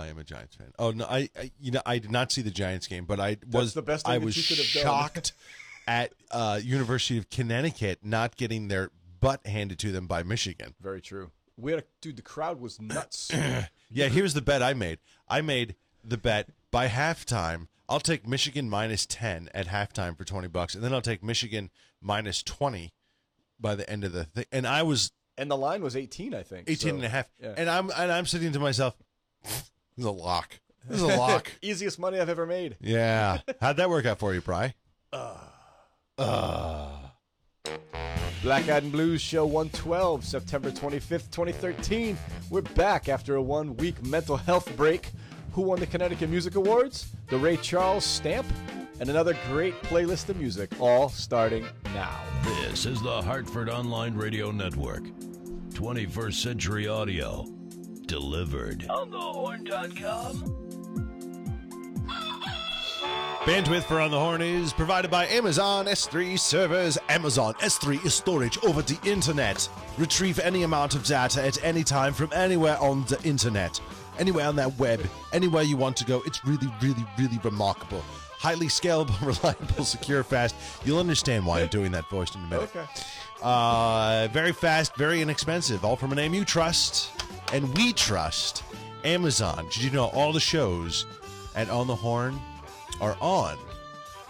I am a Giants fan. Oh no, I, I you know I did not see the Giants game, but I was the best thing I was you could have done. shocked at uh, University of Connecticut not getting their butt handed to them by Michigan. Very true. We had a dude. The crowd was nuts. Yeah, here's the bet I made. I made the bet by halftime. I'll take Michigan minus 10 at halftime for 20 bucks and then I'll take Michigan minus 20 by the end of the thing. And I was and the line was 18, I think. 18 so- and a half. yeah. And I'm and I'm sitting to myself, this is a lock. This is a lock. Easiest money I've ever made. yeah. How'd that work out for you, Bry? Uh. Uh. Black Eyed and Blues Show 112, September 25th, 2013. We're back after a one week mental health break. Who won the Connecticut Music Awards? The Ray Charles stamp? And another great playlist of music, all starting now. This is the Hartford Online Radio Network. 21st Century Audio. Delivered. On thehorn.com. Bandwidth for On the Horn is provided by Amazon S3 servers. Amazon S3 is storage over the internet. Retrieve any amount of data at any time from anywhere on the internet. Anywhere on that web, anywhere you want to go. It's really, really, really remarkable. Highly scalable, reliable, secure, fast. You'll understand why I'm doing that voice in a minute. Okay. Uh, very fast, very inexpensive. All from a name you trust and we trust. Amazon. Did you know all the shows at On the Horn are on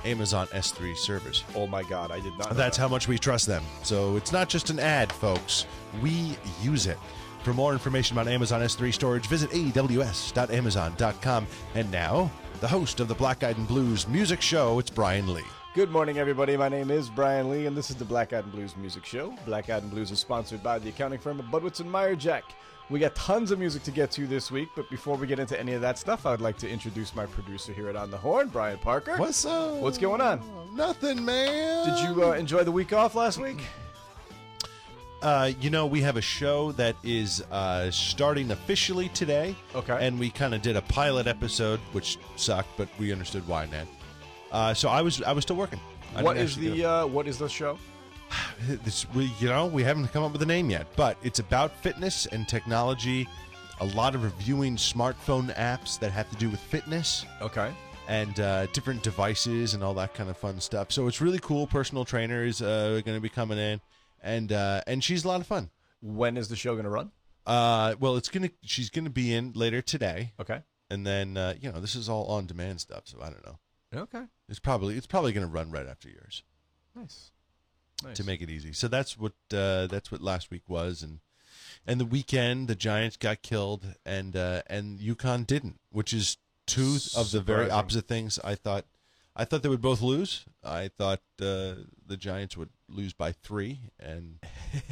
Amazon S3 servers? Oh my God, I did not. know That's that. how much we trust them. So it's not just an ad, folks. We use it. For more information about Amazon S3 storage, visit aws.amazon.com. And now, the host of the Black Eyed and Blues music show, it's Brian Lee. Good morning, everybody. My name is Brian Lee, and this is the Black Eyed and Blues Music Show. Black Eyed and Blues is sponsored by the accounting firm of Budwitz and Meyer Jack. We got tons of music to get to this week, but before we get into any of that stuff, I'd like to introduce my producer here at On the Horn, Brian Parker. What's up? What's going on? Nothing, man. Did you uh, enjoy the week off last week? Uh, you know, we have a show that is uh, starting officially today. Okay. And we kind of did a pilot episode, which sucked, but we understood why, Ned. Uh, so I was I was still working. I What is the uh, what is the show? this? We, you know, we haven't come up with a name yet, but it's about fitness and technology. A lot of reviewing smartphone apps that have to do with fitness Okay. and uh, different devices and all that kind of fun stuff. So it's really cool. Personal trainer is uh, going to be coming in, and uh, and she's a lot of fun. When is the show going to run? Uh, well, it's gonna. She's gonna be in later today, Okay. and then uh, you know this is all on demand stuff. So I don't know. Okay. It's probably it's probably gonna run right after yours Nice. Nice. to make it easy. So that's what uh, that's what last week was, and and the weekend the Giants got killed, and uh, and UConn didn't, which is two of the very opposite things. I thought I thought they would both lose. I thought uh, the Giants would lose by three, and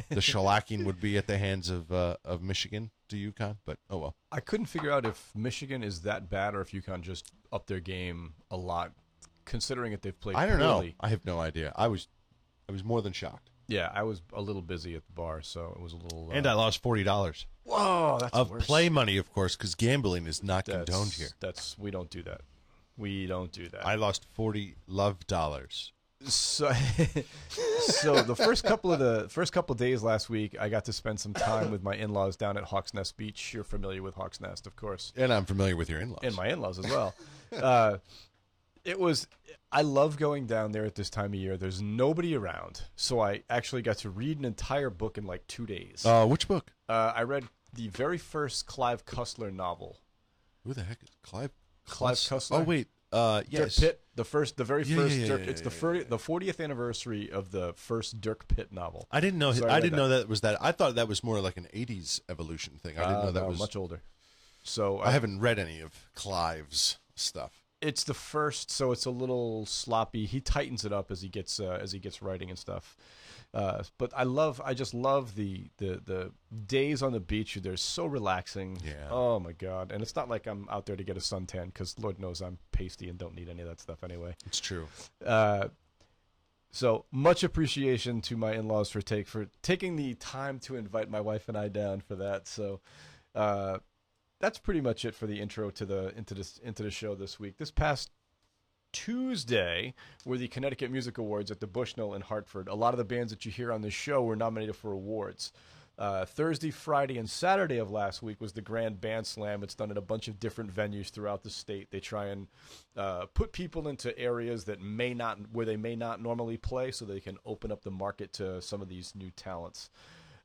the shellacking would be at the hands of uh, of Michigan to UConn. But oh well. I couldn't figure out if Michigan is that bad or if UConn just upped their game a lot, considering that they've played. I don't know. I have no idea. I was, I was more than shocked, Yeah, I was a little busy at the bar, so it was a little. Uh, and I lost forty dollars whoa, that's of worse. play money, of course, because gambling is not That's, condoned here. That's we don't do that. We don't do that. I lost forty love dollars. so, so the first couple of the first couple of days last week, I got to spend some time with my in-laws down at Hawks Nest Beach. You're familiar with Hawks Nest, of course. And I'm familiar with your in-laws. and my in-laws as well. uh, it was I love going down there at this time of year. There's nobody around, so I actually got to read an entire book in like two days. uh, which book? Uh, I read the very first Clive Cussler novel, Who the heck is Clive? Clive Cussler? Oh wait, uh, yes. Dirk Pitt. The first, the very Yeah, first yeah, yeah, Dirk. it's the fir- the 40th anniversary of the first Dirk Pitt novel. I didn't know. So I I, didn't that. know that was that. I thought that was more like an '80s evolution thing. I didn't Uh, know that no, was. much older. So I haven't read any of Clive's stuff. It's the first, so it's a little sloppy. He tightens it up as he gets uh, as he gets writing and stuff. Uh, but I love, I just love the the the days on the beach. They're so relaxing. Yeah. Oh my god! And it's not like I'm out there to get a suntan because Lord knows I'm pasty and don't need any of that stuff anyway. It's true. Uh, so much appreciation to my in-laws for take for taking the time to invite my wife and I down for that. So uh, that's pretty much it for the intro to the into this into the show this week. This past Tuesday were the Connecticut Music Awards at the Bushnell in Hartford. A lot of the bands that you hear on this show were nominated for awards. Uh, Thursday, Friday, and Saturday of last week was the Grand Band Slam. It's done at a bunch of different venues throughout the state. They try and uh, put people into areas that may not, where they may not normally play, so they can open up the market to some of these new talents.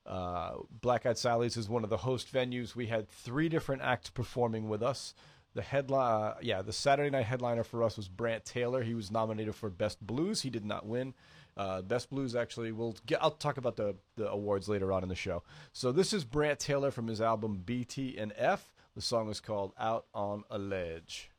Uh, Black Eyed Sally's is one of the host venues. We had three different acts performing with us. The headline, uh, yeah, the Saturday night headliner for us was Brant Taylor. He was nominated for Best Blues. He did not win. Uh, Best Blues actually, we'll get. I'll talk about the the awards later on in the show. So this is Brant Taylor from his album BT and F. The song is called Out on a Ledge.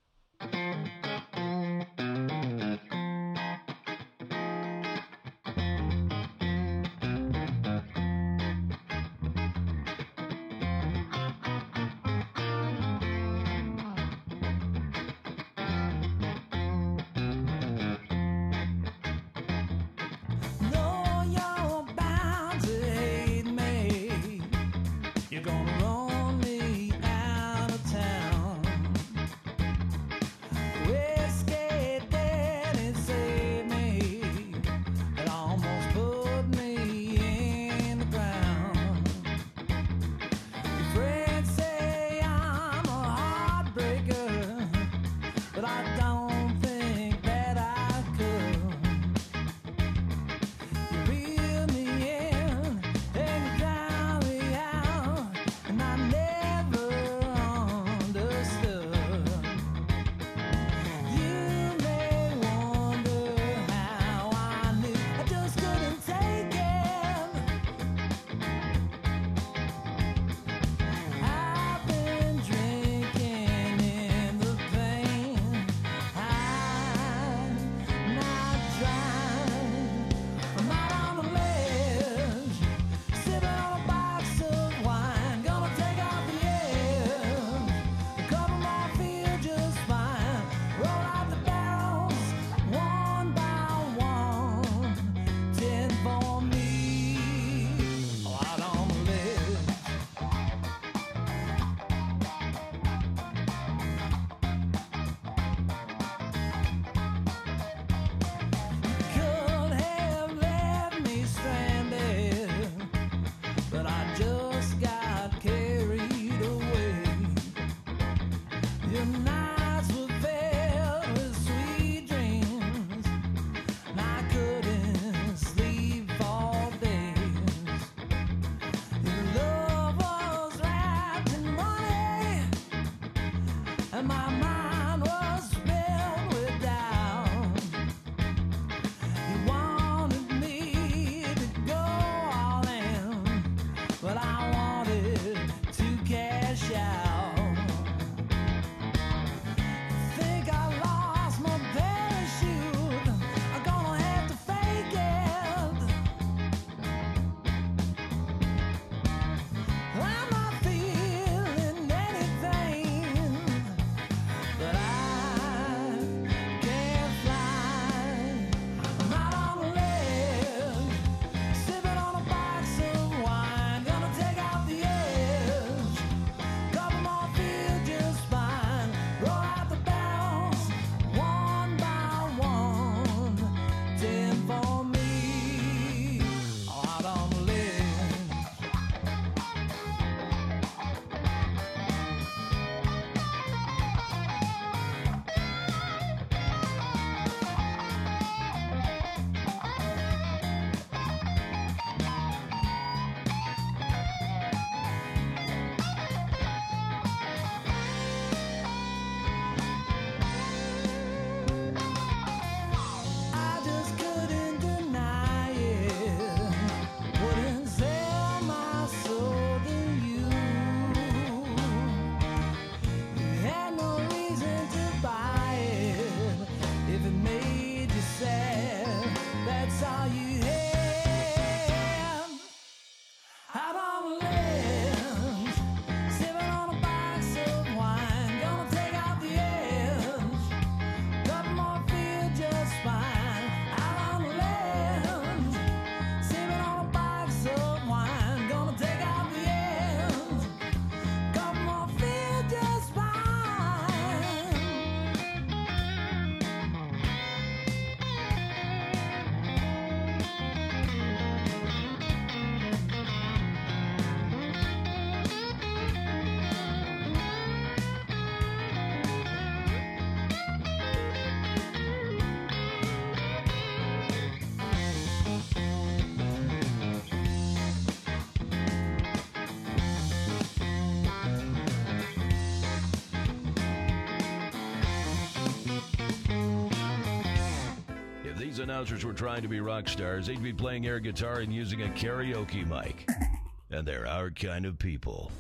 Announcers were trying to be rock stars, they'd be playing air guitar and using a karaoke mic. And they're our kind of people.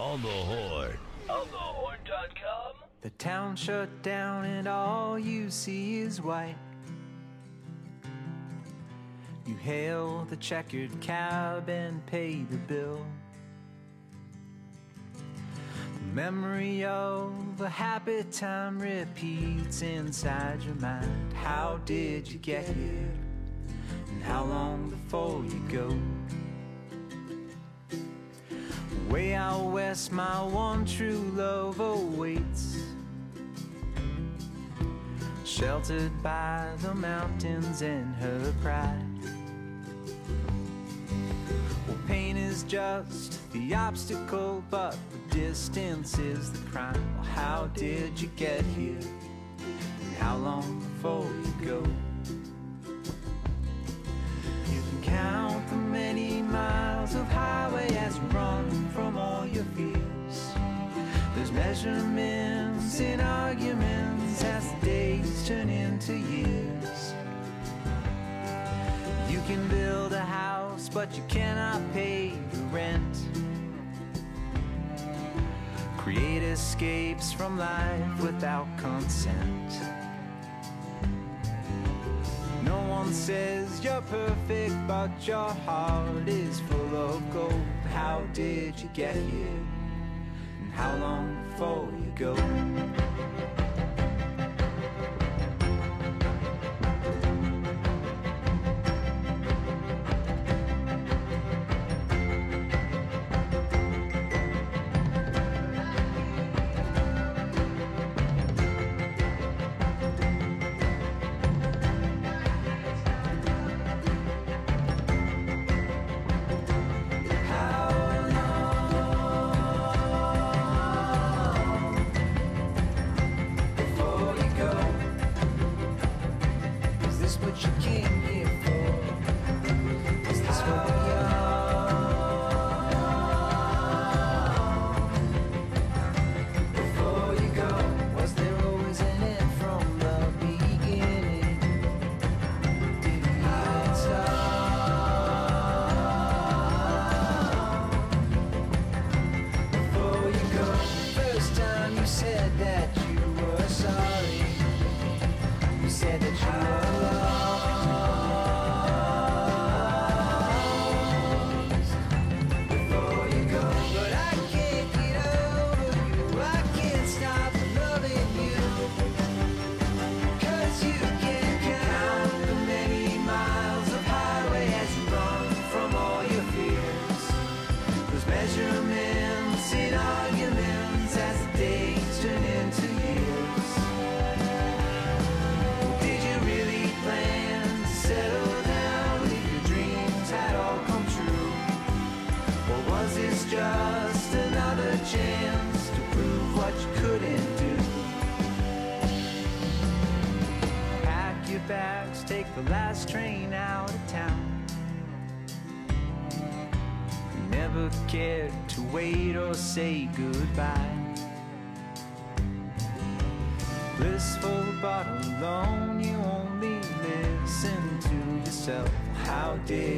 On the horn. On thehorn.com. The town shut down and all you see is white. You hail the checkered cab and pay the bill. Memory of a happy time repeats inside your mind. How did you get here? And how long before you go? Way out west, my one true love awaits. Sheltered by the mountains and her pride. Well, pain is just the obstacle, but the distance is the crime. Well, how did you get here? And how long before you go? You can count the many miles of highway as you run from all your fears. There's measurements in arguments as the days turn into years. You can build a house, but you cannot pay the rent. Create escapes from life without consent. No one says you're perfect, but your heart is full of gold. How did you get here? And how long before you go?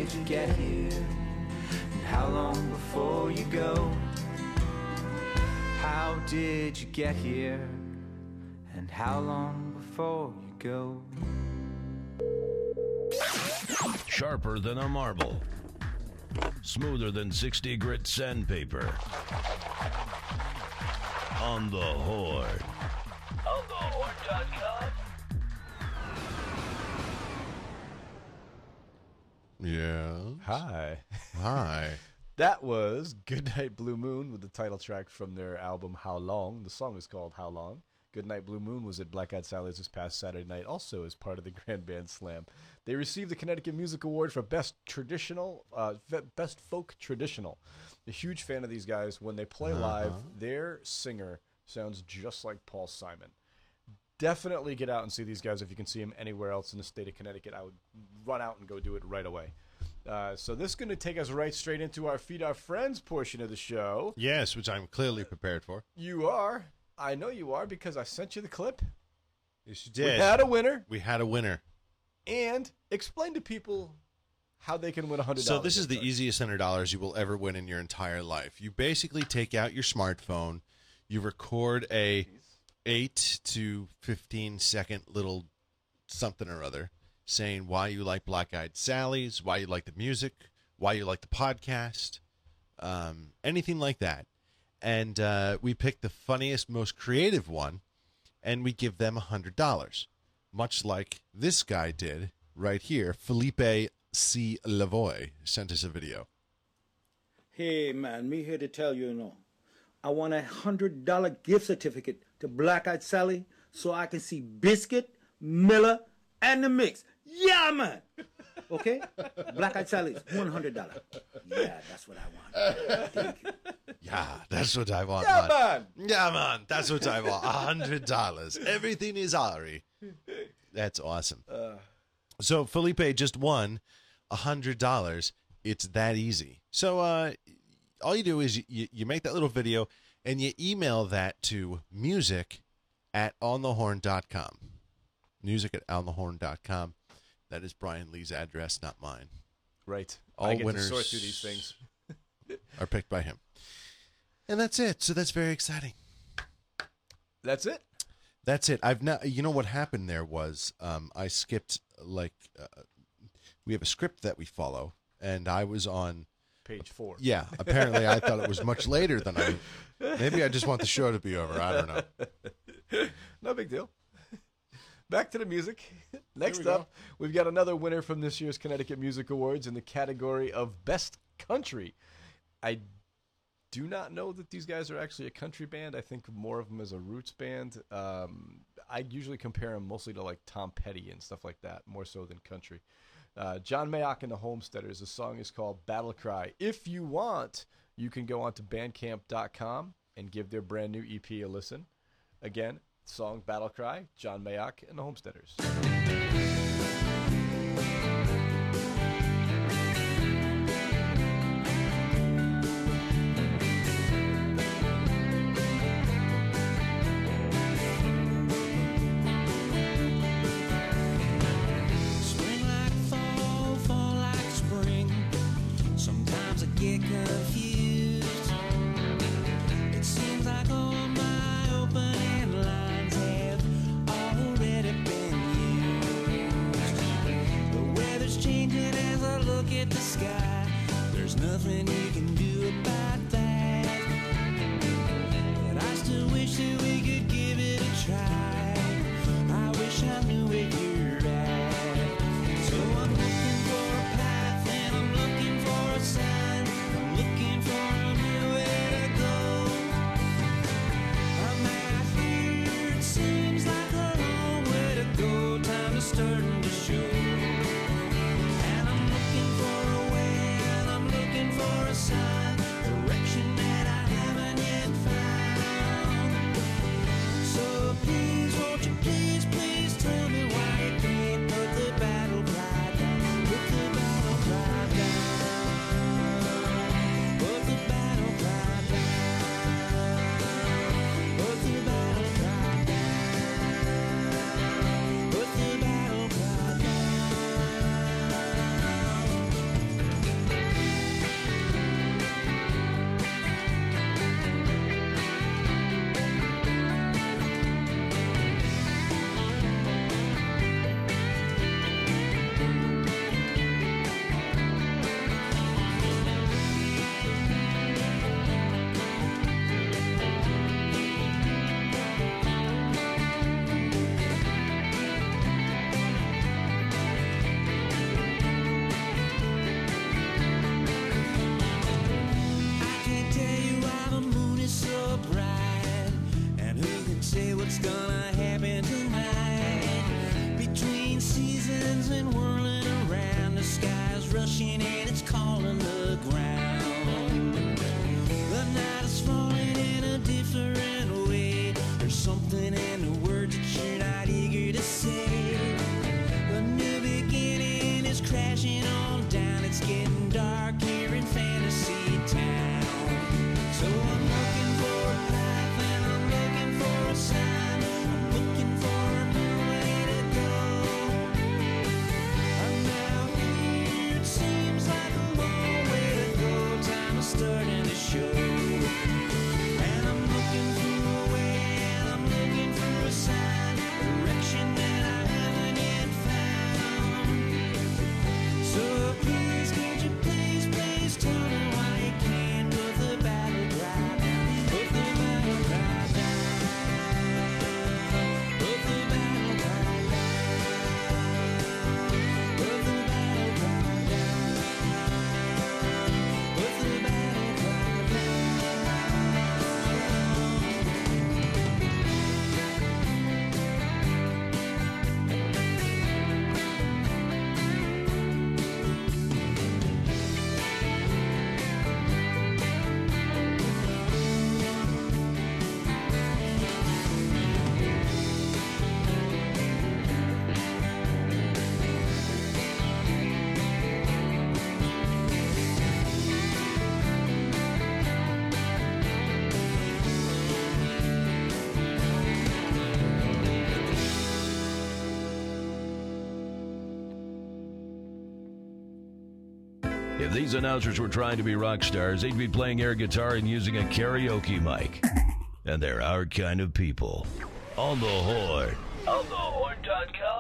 Did you get here? And how long before you go? How did you get here? And how long before you go? Sharper than a marble. Smoother than 60 grit sandpaper. On the horn. Yeah. Hi. Hi. That was Goodnight Blue Moon with the title track from their album How Long. The song is called How Long. Goodnight Blue Moon was at Black Eyed Sally's this past Saturday night, also as part of the Grand Band Slam. They received the Connecticut Music Award for Best Traditional, uh, Best Folk Traditional. A huge fan of these guys. When they play live, their singer sounds just like Paul Simon. Definitely get out and see these guys if you can see them anywhere else in the state of Connecticut. I would run out and go do it right away. Uh, so this is going to take us right straight into our Feed Our Friends portion of the show. Yes, which I'm clearly prepared for. You are. I know you are because I sent you the clip. Yes, you did. We had a winner. we had a winner. and explain to people how they can win $100. So this is the easiest hundred dollars you will ever win in your entire life. You basically take out your smartphone, you record a eight to fifteen second little something or other saying why you like Black Eyed Sally's, why you like the music, why you like the podcast, um, anything like that. And uh, we pick the funniest, most creative one, and we give them a hundred dollars, much like this guy did right here. Felipe C. Lavoy sent us a video. Hey man, me here to tell you, you know, I want a hundred dollar gift certificate to Black Eyed Sally so I can see Biscuit, Miller, and the Mix. Yeah, man. Okay, Black Eyed Sally's one hundred dollar. Yeah, that's what I want. Thank you. Yeah, that's what I want. Yeah, man. man. Yeah, man. That's what I want. A hundred dollars. Everything is Ari. That's awesome. so Felipe just won a hundred dollars. It's that easy. So uh, all you do is you, you make that little video and you email that to music at onthehorn.com. Music at onthehorn.com. That is Brian Lee's address, not mine. Right. All I winners- sort through these things. Are picked by him. And that's it. So that's very exciting. That's it. That's it. I've not. You know what happened there was um, I skipped like uh, we have a script that we follow, and I was on. Page four. Yeah, apparently I thought it was much later than I. Maybe I just want the show to be over. I don't know. No big deal. Back to the music. Next we go. up, we've got another winner from this year's Connecticut Music Awards in the category of Best Country. I do not know that these guys are actually a country band. I think more of them as a roots band. Um, I usually compare them mostly to like Tom Petty and stuff like that, more so than country. Uh, John Mayock and the Homesteaders. The song is called Battle Cry. If you want, you can go on to bandcamp.com and give their brand new EP a listen. Again, song Battle Cry, John Mayock and the Homesteaders. Changing as I look at the sky. There's nothing you can do about that. But I still wish that we these announcers were trying to be rock stars, they'd be playing air guitar and using a karaoke mic. And they're our kind of people. On the Horn. On thehorn.com. Now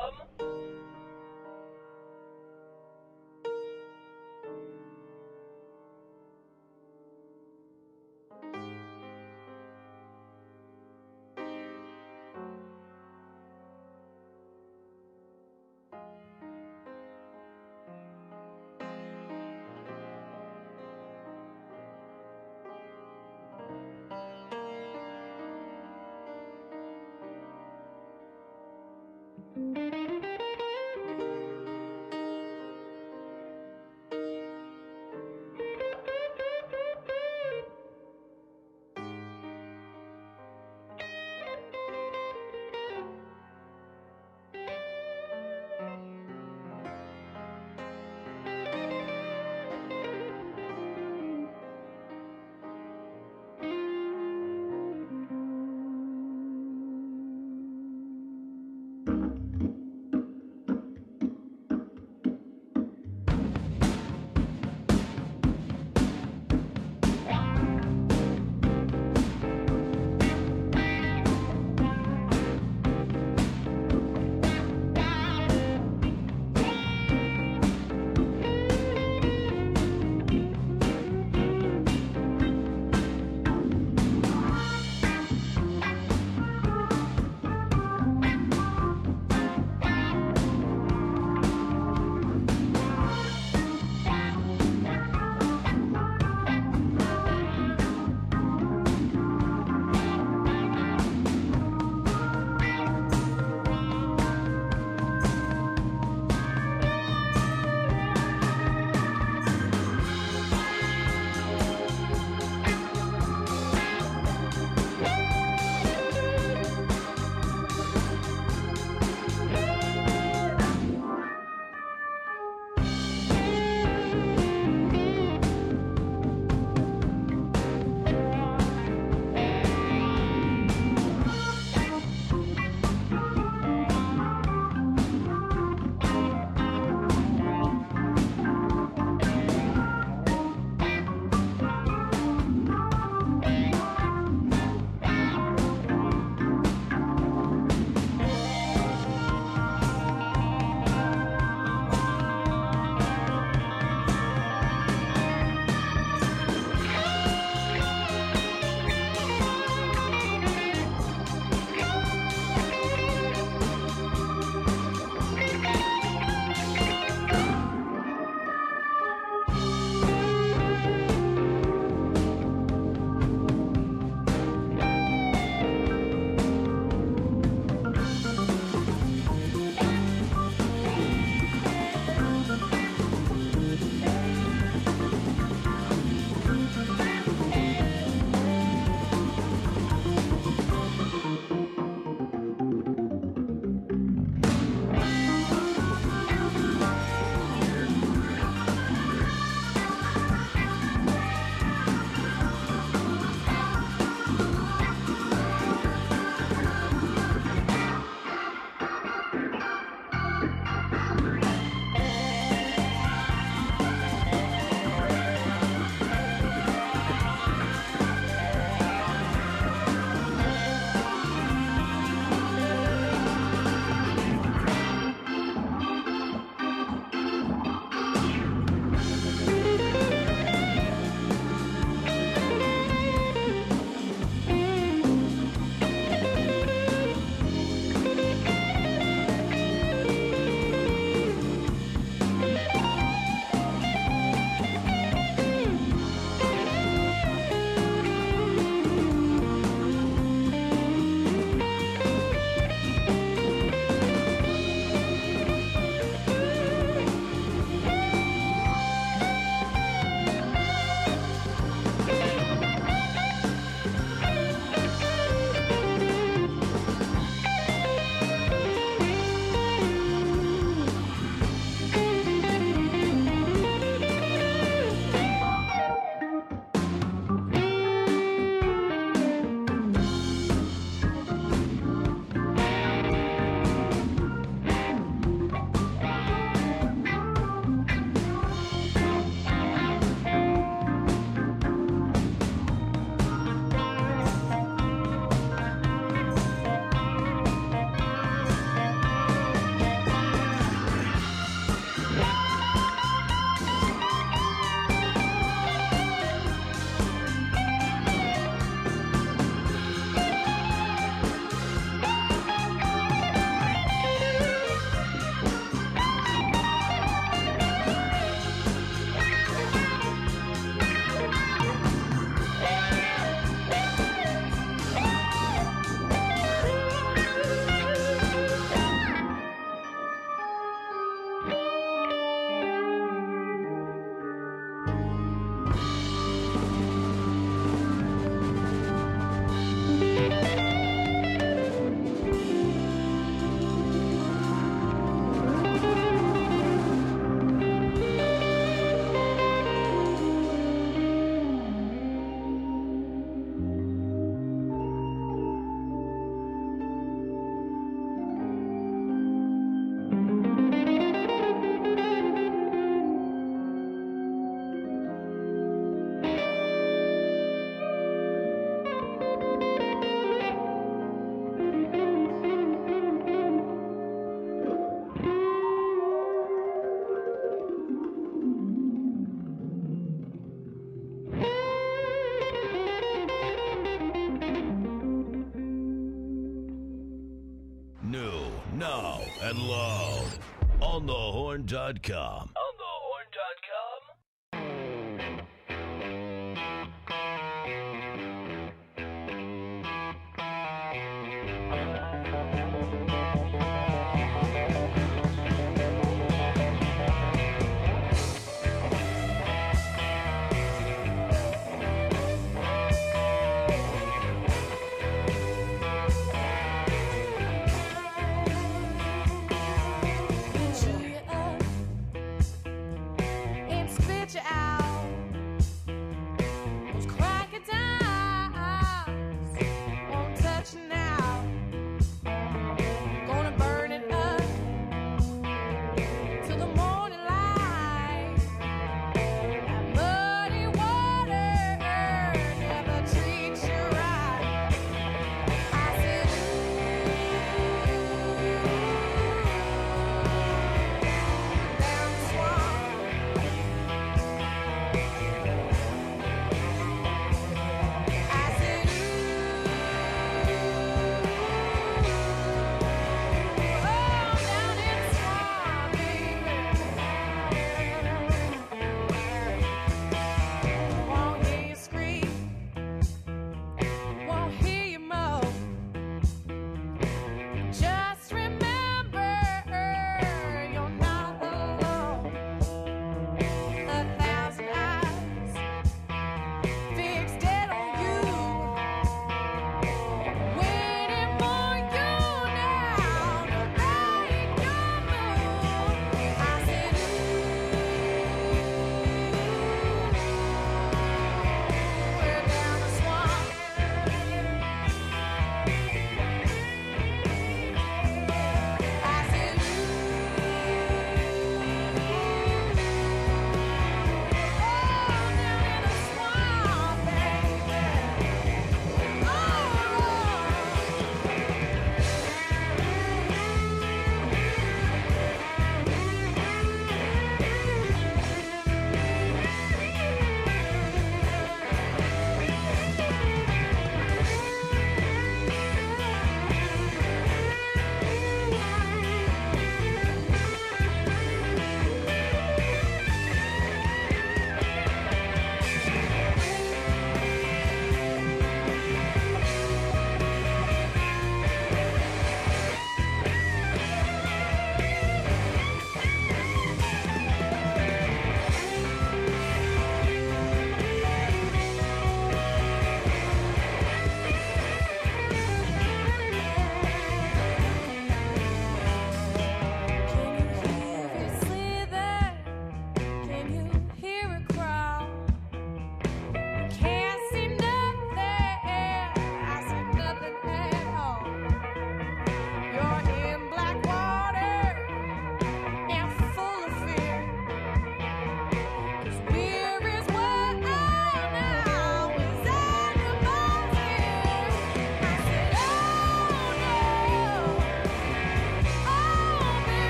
thehorn.com.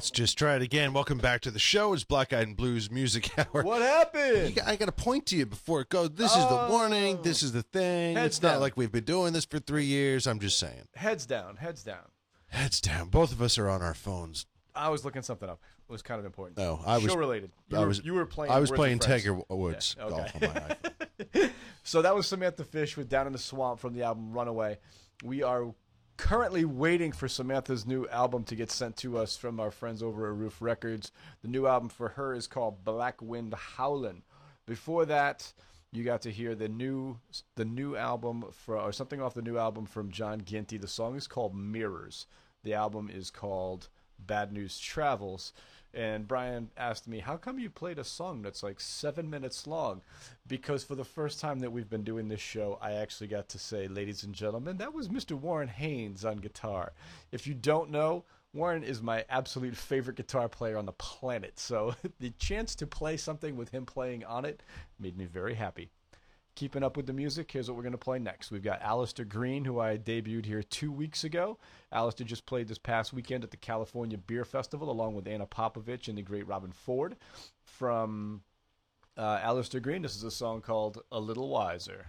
Let's just try it again. Welcome back to the show. It's Black Eyed and Blues Music Hour. What happened? got- I got to point to you before it goes. This is the oh. warning. This is the thing. Heads it's not like we've been doing this for three years. I'm just saying. Heads down, heads down. Heads down. Both of us are on our phones. I was looking something up. It was kind of important. No, I was show related. You I were, was you were playing. I was Words playing Friends. Tiger Woods Yeah, okay. golf on my iPhone. So that was Samantha Fish with Down in the Swamp from the album Runaway. We are currently waiting for Samantha's new album to get sent to us from our friends over at Ruf Records. The new album for her is called Black Wind Howlin'. Before that, you got to hear the new the new album for or something off the new album from John Ginty. The song is called Mirrors. The album is called Bad News Travels. And Brian asked me, "How come you played a song that's like seven minutes long?" Because for the first time that we've been doing this show, I actually got to say, "Ladies and gentlemen, that was Mr. Warren Haynes on guitar." If you don't know, Warren is my absolute favorite guitar player on the planet. So the chance to play something with him playing on it made me very happy. Keeping up with the music, here's what we're going to play next. We've got Alastair Greene, who I debuted here two weeks ago. Alastair just played this past weekend at the California Beer Festival along with Ana Popovic and the great Robben Ford. From uh, Alastair Greene, this is a song called A Little Wiser.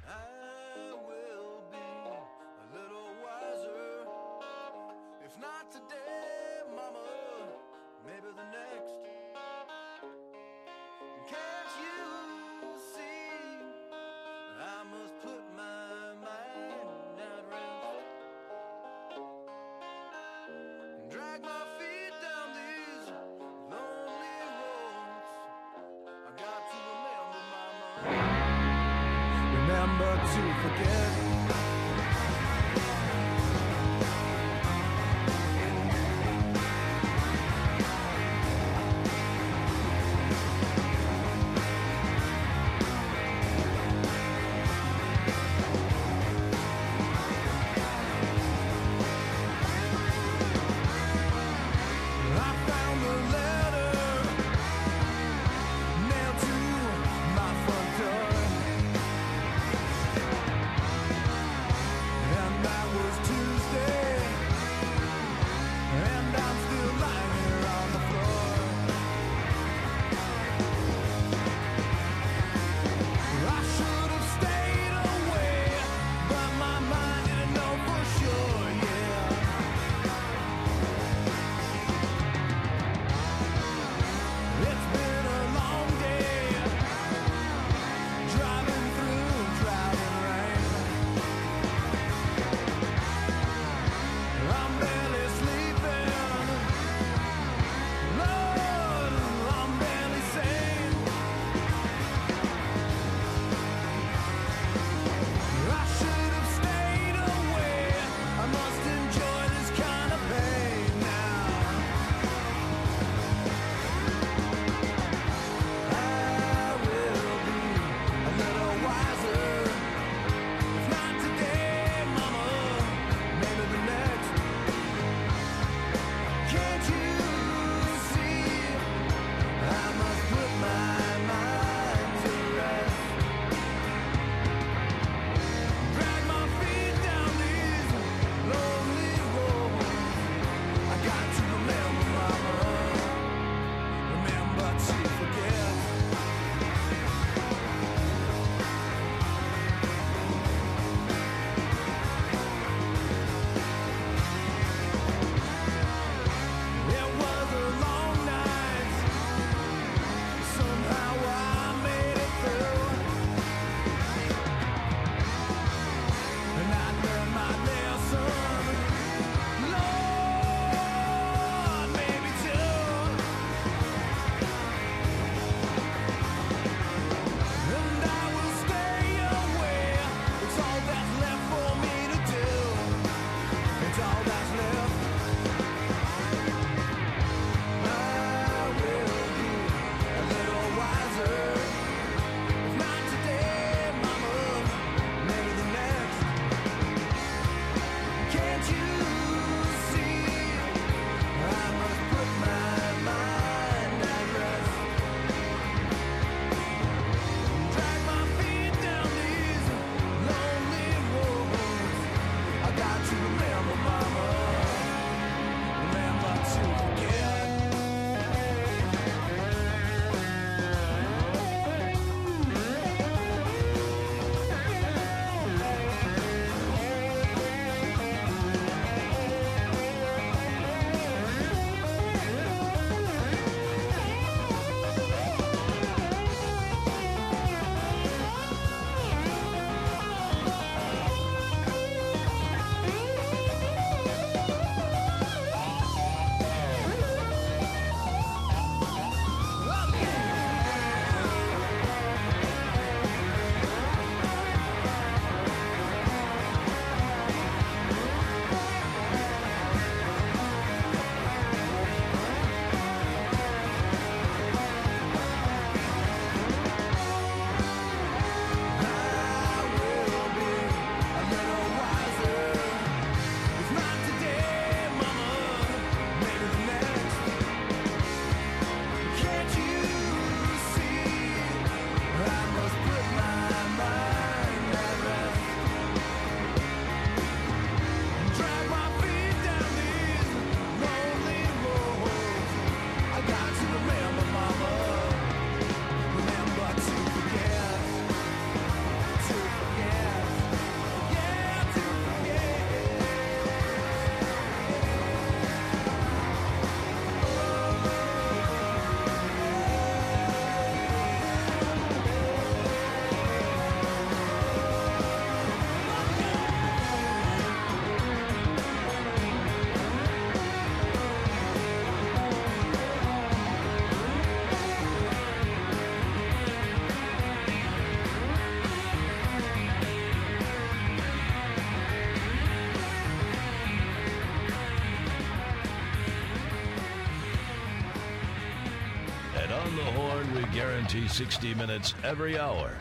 guarantee 60 minutes every hour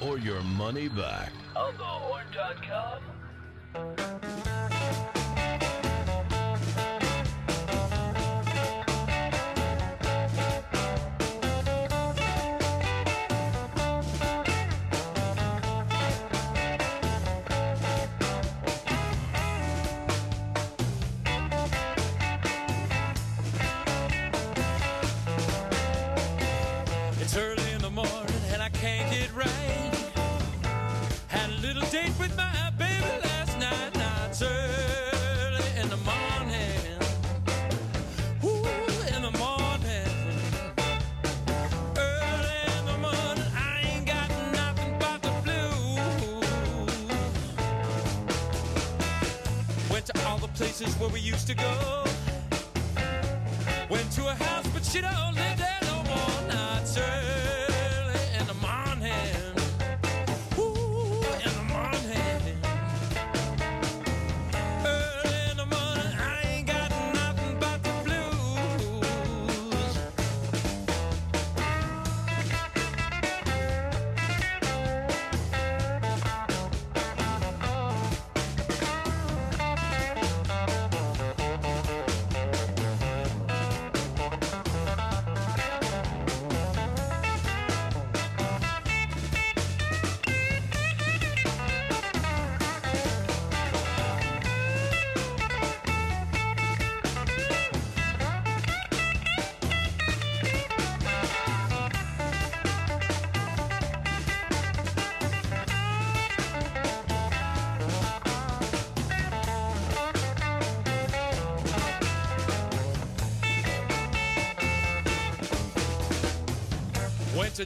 or your money back. AlgoHorn.com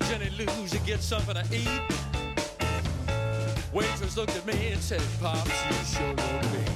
Jenny Lou's to get something to eat. Waitress looked at me and said, Pops, you sure won't be.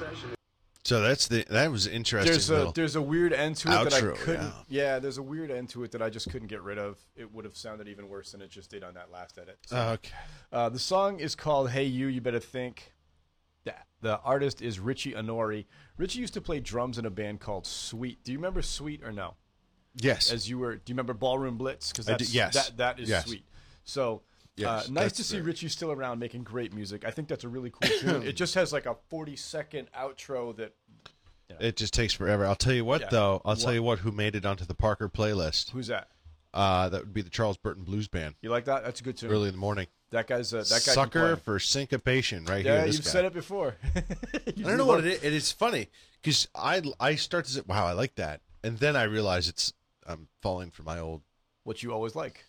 recession, So that's the that was interesting. There's a there's a weird end to it that I couldn't. Yeah. there's a weird end to it that I just couldn't get rid of. It would have sounded even worse than it just did on that last edit. So, Oh, okay. uh, the song is called "Hey You." You better think. The, the artist is Richie Honori. Richie used to play drums in a band called Sweet. Do you remember Sweet or no? Yes. As you were, do you remember Ballroom Blitz? Because yes. that that is Yes. Sweet. So. Yes, uh, nice to see Richie still around making great music. I think that's a really cool tune. It just has like a 40 second outro that It just takes forever. I'll tell you what, Yeah. though. I'll What? tell you what. Who made it onto the Parker playlist? who's that? Uh, that would be the Charles Burton Blues Band. You like that? That's a good tune. Early in the morning. That guy's uh, that guy. Sucker for syncopation, right Yeah, here. This you've guy. said it before. I don't know what it is. It is funny because I I start to say, "Wow, I like that," and then I realize it's I'm falling for my old. What you always like.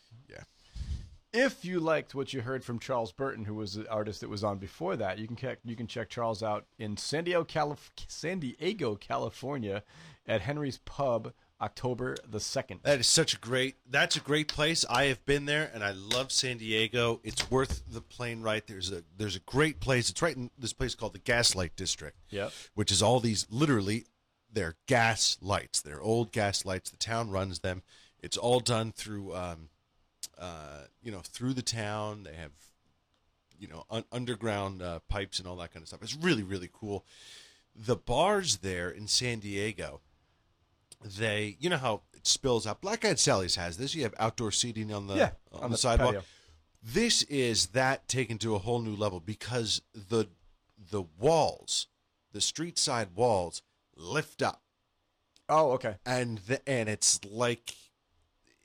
Yeah. If you liked what you heard from Charles Burton, who was the artist that was on before that, you can check you can check Charles out in San Diego, Calif- San Diego, California, at Henry's Pub, October the second. That is such a great. That's a great place. I have been there, and I love San Diego. It's worth the plane ride. There's a there's a great place. It's right in this place called the Gaslight District. Yep. Which is all these literally, they're gas lights. They're old gas lights. The town runs them. It's all done through, um, uh, you know, through the town. They have, you know, un- underground uh, pipes and all that kind of stuff. It's really really cool. The bars there in San Diego they you know how it spills out black eyed sally's has this you have outdoor seating on the Yeah, on, on the, the sidewalk patio. this is that taken to a whole new level because the the walls the street side walls lift up Oh, okay. and the, and it's like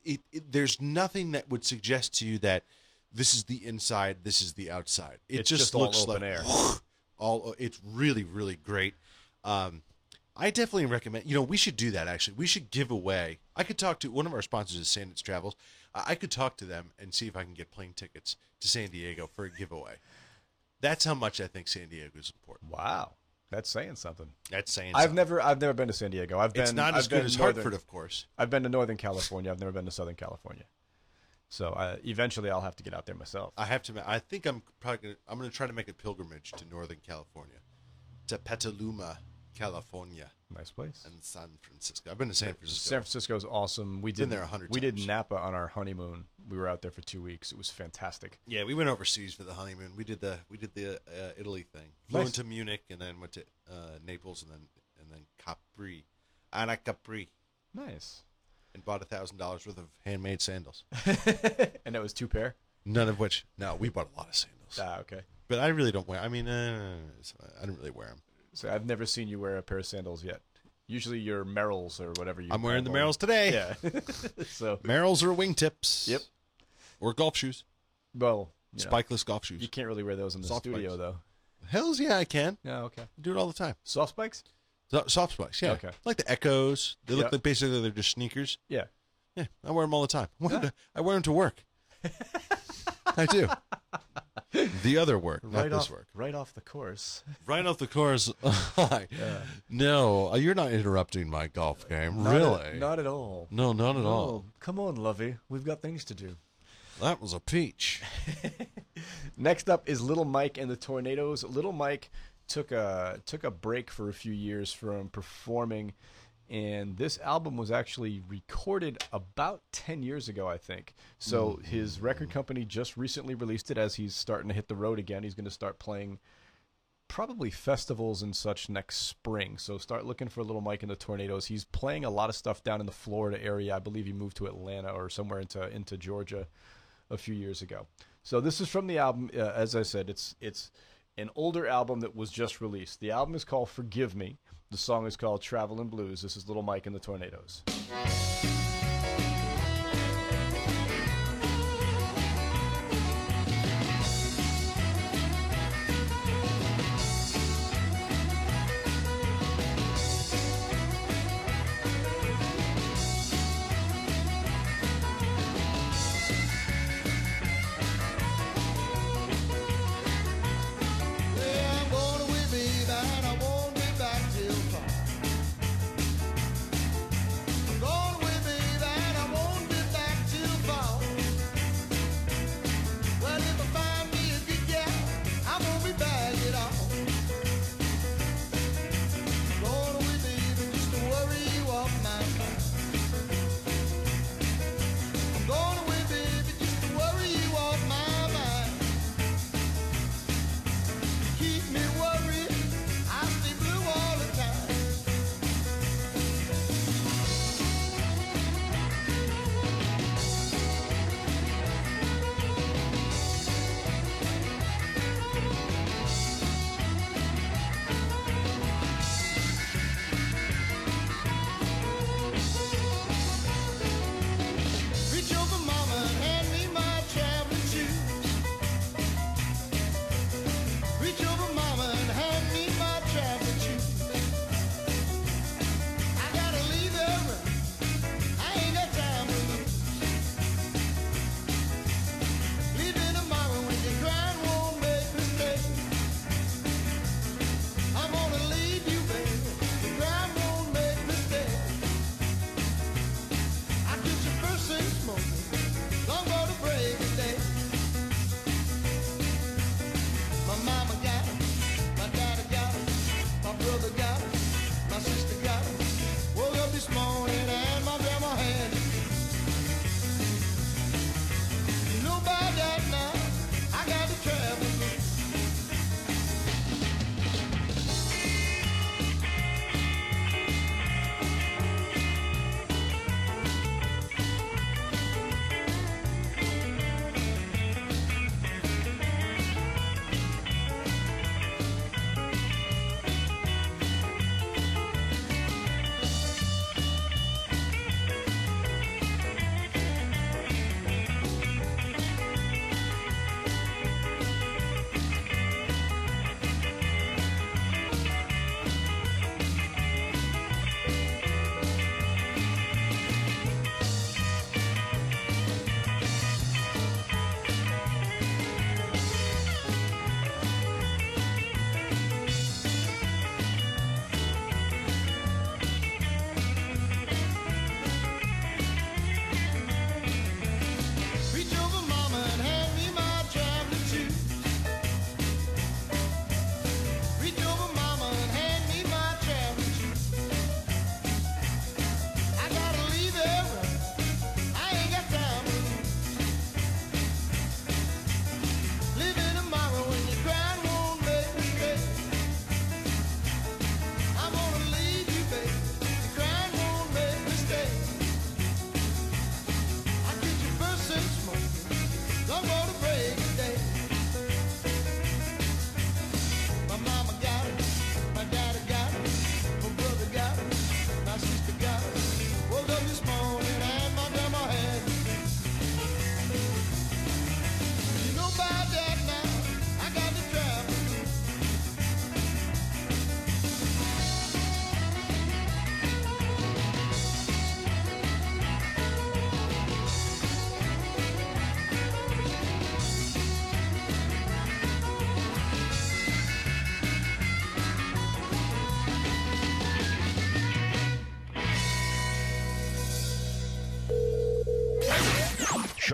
it, it there's nothing that would suggest to you that this is the inside this is the outside it It's just, just looks open like air. all it's really really great um I definitely recommend. You know, we should do that. Actually, we should give away. I could talk to one of our sponsors is Sandits Travels. I could talk to them and see if I can get plane tickets to San Diego for a giveaway. That's how much I think San Diego is important. Wow, that's saying something. That's saying. I've something. never I've never been to San Diego. I've been It's not I've as good as northern- Hartford, of course. I've been to Northern California. I've never been to Southern California. So uh, eventually, I'll have to get out there myself. I have to. I think I'm probably. Gonna, I'm going to try to make a pilgrimage to Northern California, to Petaluma, California, Nice place. and San Francisco. I've been to San Francisco. San Francisco is awesome. We Been did there a hundred We did. Napa on our honeymoon. We were out there for two weeks. It was fantastic. Yeah, we went overseas for the honeymoon. We did the we did the uh, Italy thing. Flew Nice. into Munich and then went to uh, Naples and then and then Capri, Anacapri, Nice. and bought a thousand dollars worth of handmade sandals. and that was two pair. None of which. No, we bought a lot of sandals, Ah, okay. but I really don't wear. I mean, uh, I don't really wear them. So I've never seen you wear a pair of sandals yet. Usually your Merrells or whatever you. I'm wearing the. Merrells today. Yeah. so Merrells or wingtips. Yep. Or golf shoes, well, you know, spikeless golf shoes. you can't really wear those in the Soft studio spikes. though. Hells yeah, I can. Yeah. Okay. I do it all the time. Soft spikes. So, soft spikes, yeah. Okay. Like the Eccos. They look Yep. like basically they're just sneakers. Yeah. Yeah, I wear them all the time. I wear them to, I wear 'em to work. I do. the other work, not right this off, work. right off the course. Right off the course. No, uh, you're not interrupting my golf game. Not really? at, not at all. no, not at No. all. Come on, Lovey. We've got things to do. That was a peach. Next up is Little Mike and the Tornadoes. Little Mike took a took a break for a few years from performing, and this album was actually recorded about ten years ago, I think. So his record company just recently released it as he's starting to hit the road again. He's going to start playing probably festivals and such next spring. So start looking for Little Mike and the Tornadoes. He's playing a lot of stuff down in the Florida area. I believe he moved to Atlanta or somewhere into into Georgia a few years ago. So this is from the album. Uh, as I said, it's it's an older album that was just released. The album is called "Forgive Me." The song is called "Traveling Blues." This is Little Mike and the Tornadoes.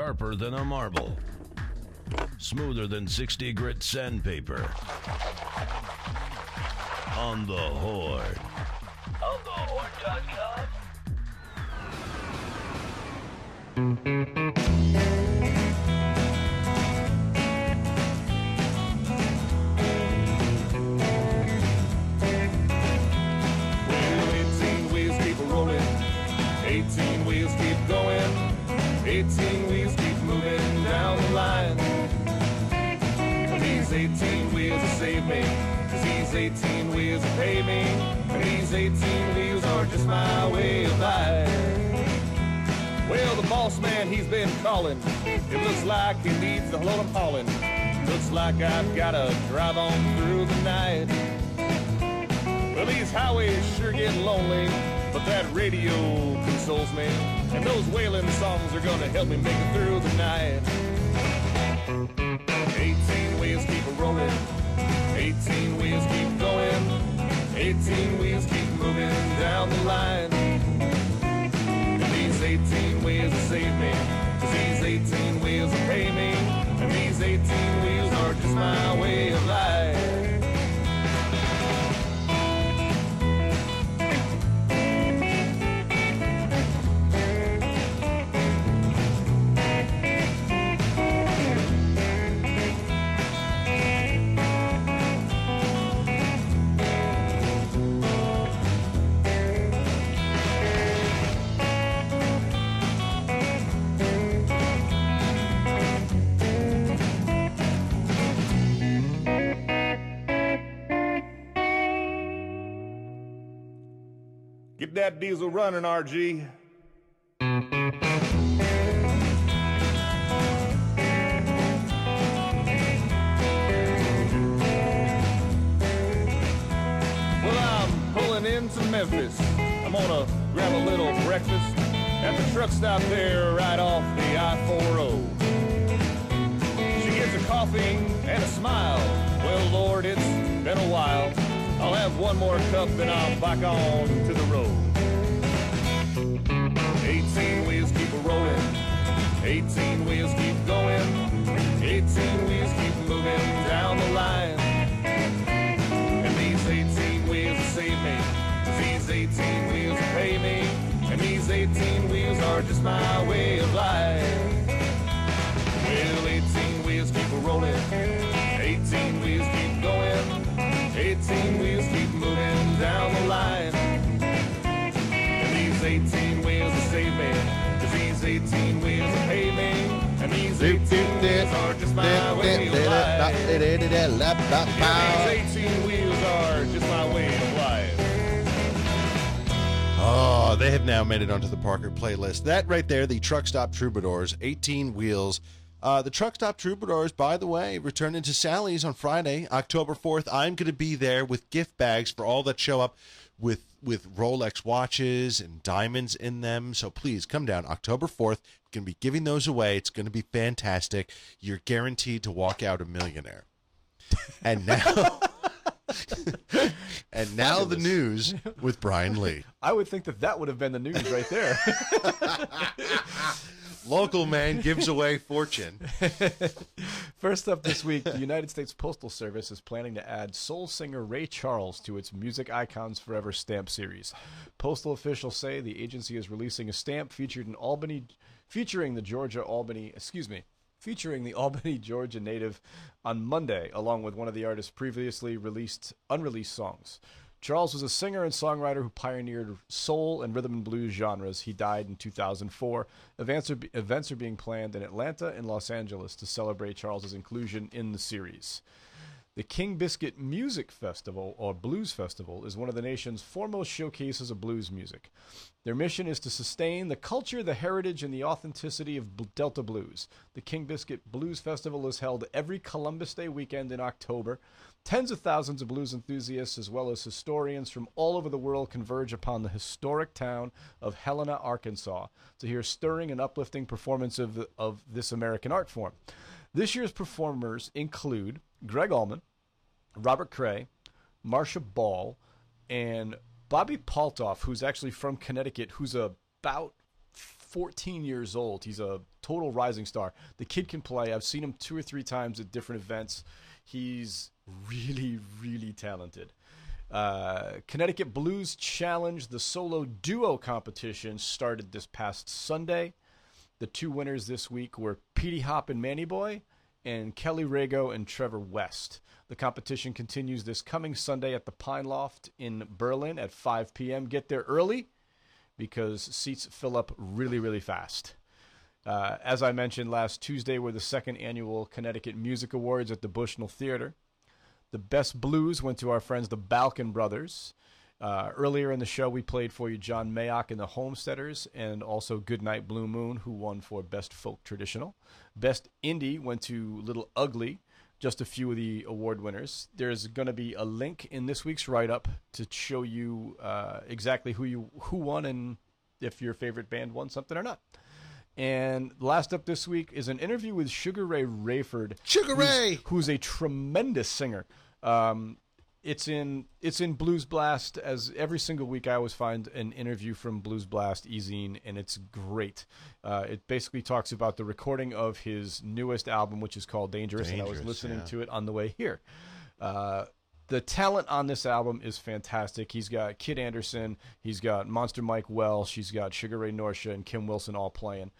Sharper than a marble, smoother than 60 grit sandpaper. On the Horde. On thehorde.com. Well, needs the load I'm hauling. Looks like I've gotta drive on through the night. Well, these highways sure get lonely, but that radio consoles me. And those wailing songs are gonna help me make it through the night. 18 wheels keep a rolling, 18 wheels keep going, 18 wheels keep moving down the line. And these 18 wheels will save me, these 18 wheels will pay me, these 18 wheels are just my way that diesel running, RG. Well, I'm pulling into Memphis. I'm gonna grab a little breakfast at the truck stop there right off the I-4 She gets a coffee and a smile. Well, Lord, it's been a while. I'll have one more cup and I'm back on to the road. 18 wheels keep a rolling. 18 wheels keep going. 18 wheels keep moving down the line. And these 18 wheels save me. these 18 wheels pay me. And these 18 wheels are just my way of life. Well, 18 wheels keep a rolling. 18 wheels keep going. 18 wheels keep moving down the line. And these 18 And these 18 wheels are just my way of life. 18 wheels are just my way of life. Oh, they have now made it onto the Parker playlist. That right there, the Truck Stop Troubadours, 18 wheels. Uh, the Truck Stop Troubadours, by the way, returning to Sally's on Friday, October 4th. I'm going to be there with gift bags for all that show up with with Rolex watches and diamonds in them. So please come down October 4th. Going to be giving those away. It's going to be fantastic. You're guaranteed to walk out a millionaire. And now And now the news with Brian Lee. I would think that that would have been the news right there. Local man gives away fortune. First up this week, the United States Postal Service is planning to add soul singer Ray Charles to its Music Icons Forever stamp series. Postal officials say the agency is releasing a stamp featured in Albany, featuring the Georgia Albany, excuse me, featuring the Albany, Georgia native on Monday, along with one of the artist's previously released unreleased songs. Charles was a singer and songwriter who pioneered soul and rhythm and blues genres. He died in 2004. Events are, events are being planned in Atlanta and Los Angeles to celebrate Charles's inclusion in the series. The King Biscuit Music Festival, or Blues Festival, is one of the nation's foremost showcases of blues music. Their mission is to sustain the culture, the heritage, and the authenticity of Delta blues. The King Biscuit Blues Festival is held every Columbus Day weekend in October. Tens of thousands of blues enthusiasts, as well as historians from all over the world, converge upon the historic town of Helena, Arkansas, to hear stirring and uplifting performance of, of this American art form. This year's performers include Gregg Allman, Robert Cray, Marcia Ball, and Bobby Paltauf, who's actually from Connecticut, who's about 14 years old. He's a total rising star. The kid can play. I've seen him two or three times at different events. He's really, really talented. Uh, Connecticut Blues Challenge, the solo duo competition, started this past Sunday. The two winners this week were Petey Hop and Manny Boy, and Kelly Rago and Trevor West. The competition continues this coming Sunday at the Pine Loft in Berlin at 5 p.m. Get there early because seats fill up really, really fast. Uh, as I mentioned last Tuesday, were the second annual Connecticut Music Awards at the Bushnell Theater. The best blues went to our friends, the Balkun Brothers. Uh, earlier in the show, we played for you John Mayock and the Homesteaders, and also Goodnight Blue Moon, who won for Best Folk Traditional. Best Indie went to Little Ugly, just a few of the award winners. There's going to be a link in this week's write up to show you uh, exactly who you who won and if your favorite band won something or not. And last up this week is an interview with Sugar Ray Rayford. Sugar who's- Ray! who's a tremendous singer. Um, it's in it's in Blues Blast as every single week. I always find an interview from Blues Blast Ezine, and it's great. Uh, it basically talks about the recording of his newest album, which is called Dangerous, and I was listening yeah. to it on the way here. Uh, the talent on this album is fantastic. He's got Kid Anderson, he's got Monster Mike Welch, she's got Sugar Ray Norcia and Kim Wilson all playing.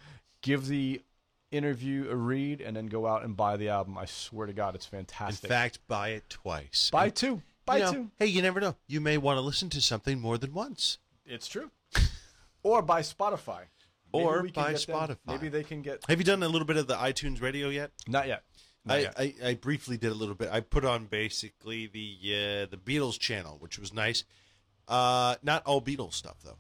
Give the interview a read and then go out and buy the album. I swear to God, it's fantastic. In fact, buy it twice. buy two. Buy You know, two. Hey, you never know. You may want to listen to something more than once. It's true. or by Spotify. Maybe Or by get them- Spotify. Maybe they can get. Have you done a little bit of the iTunes radio yet? Not yet. Not I, yet. I, I briefly did a little bit. I put on basically the uh, the Beatles channel, which was nice. Uh, not all Beatles stuff though.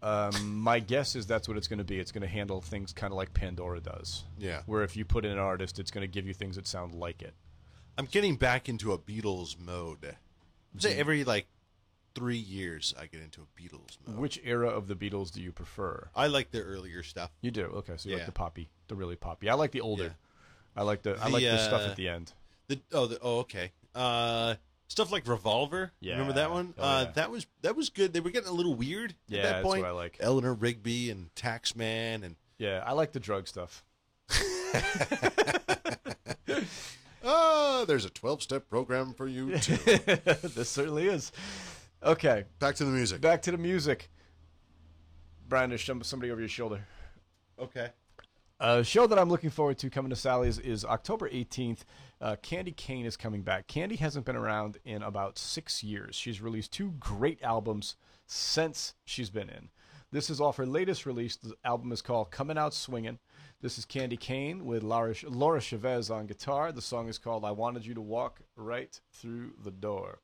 Um, my guess is that's what it's going to be. It's going to handle things kind of like Pandora does. Yeah. Where if you put in an artist, it's going to give you things that sound like it. I'm getting back into a Beatles mode. I'd say every like three years, I get into a Beatles mode. Which era of the Beatles do you prefer? I like the earlier stuff. You do. Okay, so you Yeah. like the poppy, the really poppy. I like the older. Yeah. I like the, I The, like the stuff uh, at the end. The oh the, oh okay. Uh, stuff like Revolver. Yeah. Remember that one? Oh, uh, yeah. that was that was good. They were getting a little weird Yeah, at that that's point. what I like. Eleanor Rigby and Taxman and Yeah, I like the drug stuff. oh, there's a 12 step program for you too. this certainly is. Okay, Back to the music. back to the music. Brian, there's some- somebody over your shoulder. Okay. A show that I'm looking forward to coming to Sally's is October 18th. Uh, Candye Kane is coming back. Candye hasn't been around in about six years. She's released two great albums since she's been in. This is off her latest release. The album is called Coming Out Swinging. This is Candye Kane with Laura, Laura Chavez on guitar. The song is called I Wanted You to Walk Right Through the Door.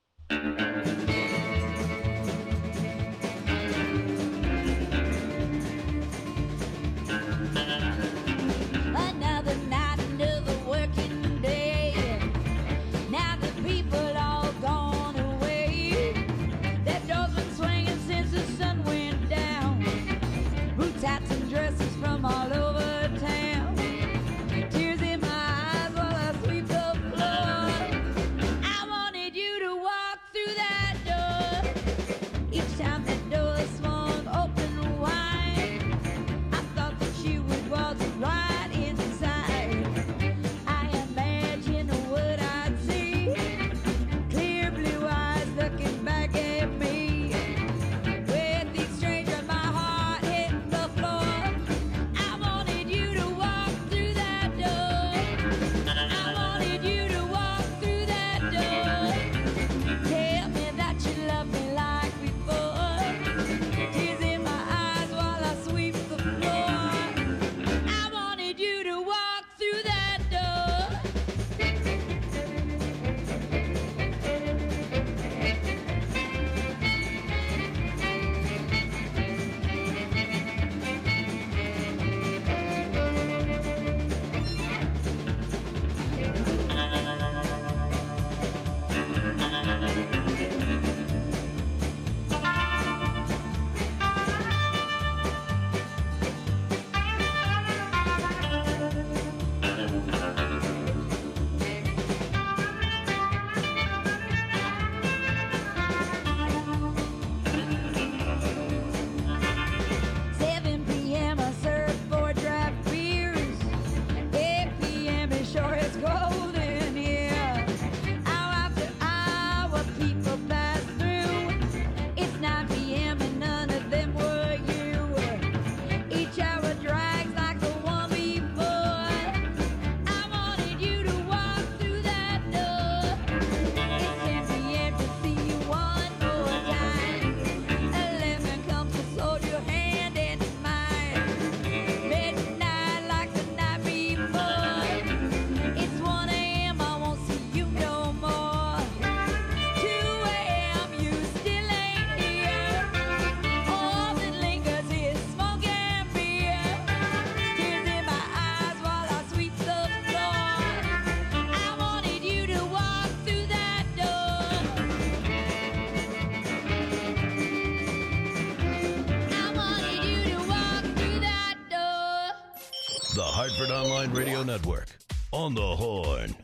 Radio Network. On the horn.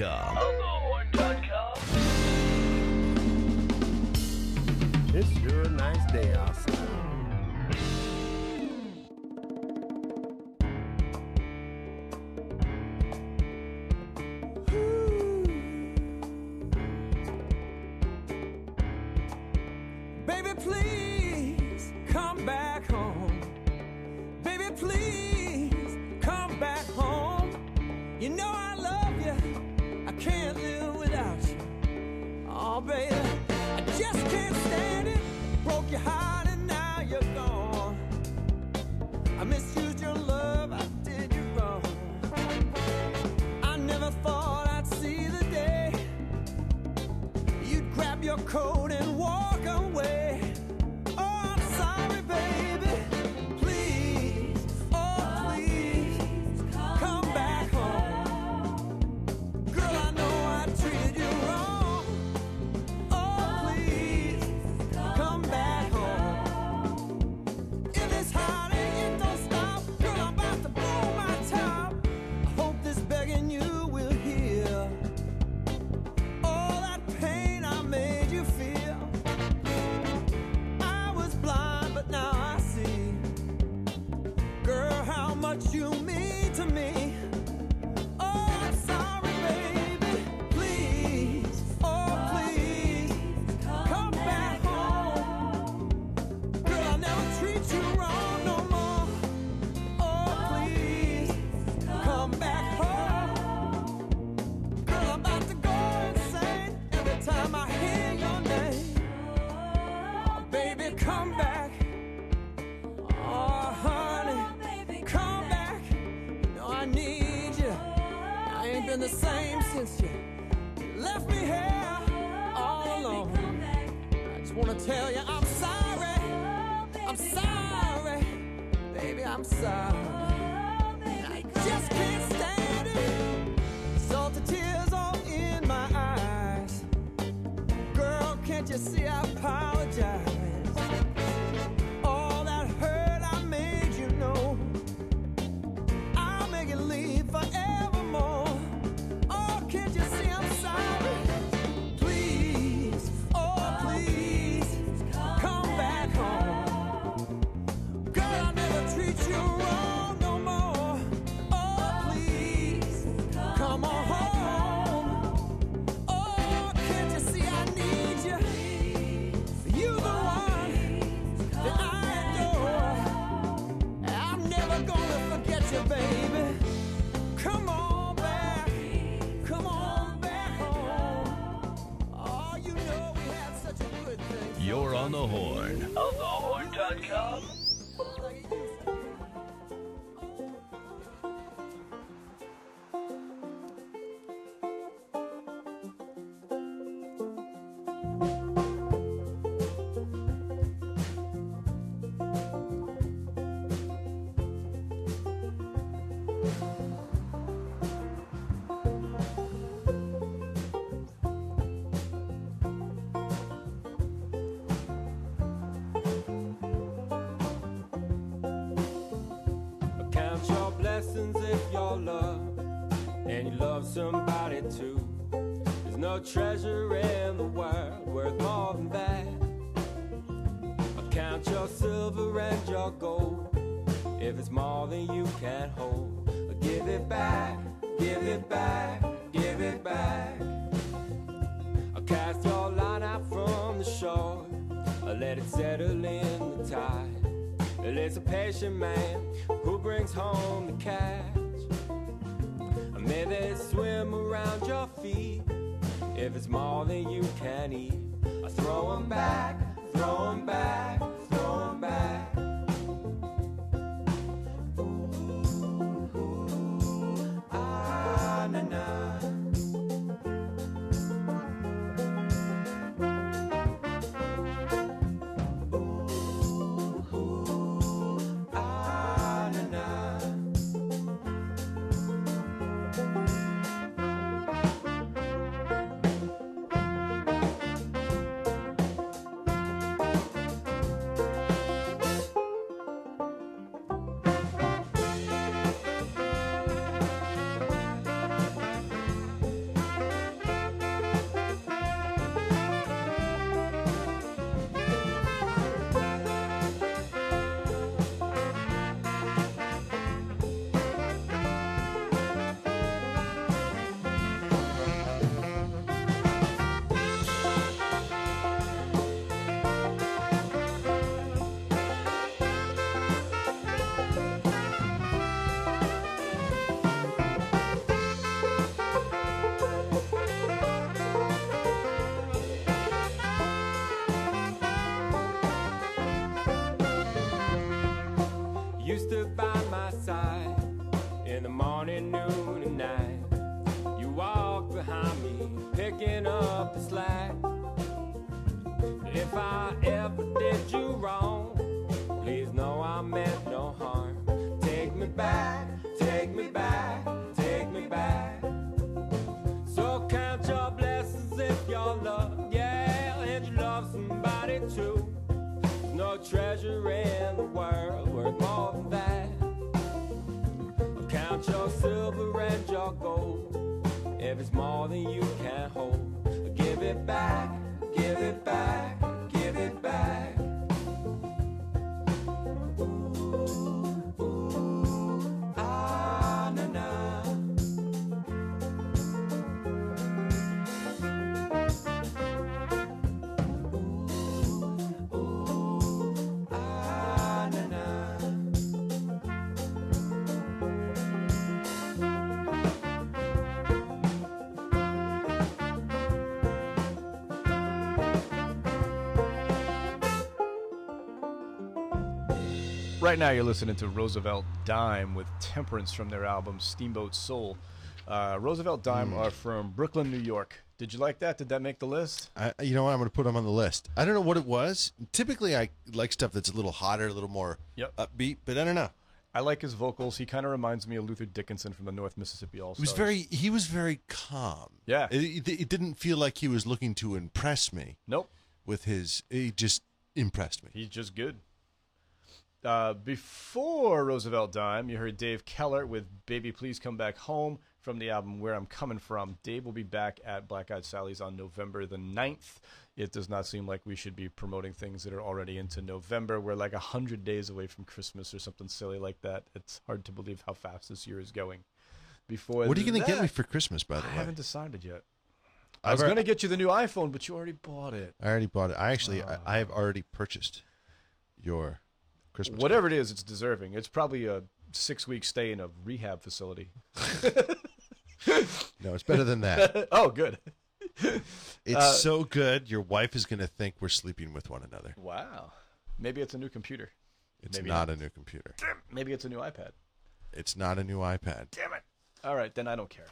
On can't you see I apologize? treasure in the world worth more than that. Count your silver and your gold. If it's more than you can hold, give it back, give it back, give it back. Cast your line out from the shore. Let it settle in the tide. It's a patient man. Right now, you're listening to Roosevelt Dime with Temperance from their album Steamboat Soul. Uh, Roosevelt Dime Hmm. are from Brooklyn, New York. Did you like that? Did that make the list? I, you know what? I'm going to put them on the list. I don't know what it was. Typically, I like stuff that's a little hotter, a little more Yep. upbeat, but I don't know. I like his vocals. He kind of reminds me of Luther Dickinson from the North Mississippi All He was very he was very calm. Yeah. It, it, it didn't feel like he was looking to impress me. Nope. With his, he just impressed me. He's just good. Uh, before Roosevelt Dime, you heard Dave Keller with Baby Please Come Back Home from the album Where I'm Coming From. Dave will be back at Black Eyed Sally's on November the 9th. It does not seem like we should be promoting things that are already into November. We're like 100 days away from Christmas or something silly like that. It's hard to believe how fast this year is going. Before What are you going to get me for Christmas, by the I way? I haven't decided yet. I I've was going to get you the new iPhone, but you already bought it. I already bought it. I actually, Ah. I, I have already purchased your Christmas. Whatever it is, it's deserving. It's probably a six week stay in a rehab facility. No, it's better than that. oh, good. It's Uh, so good. Your wife is going to think we're sleeping with one another. Wow. Maybe it's a new computer. It's Maybe not a new computer. Maybe it's a new iPad. It's not a new iPad. Damn it. All right, then I don't care.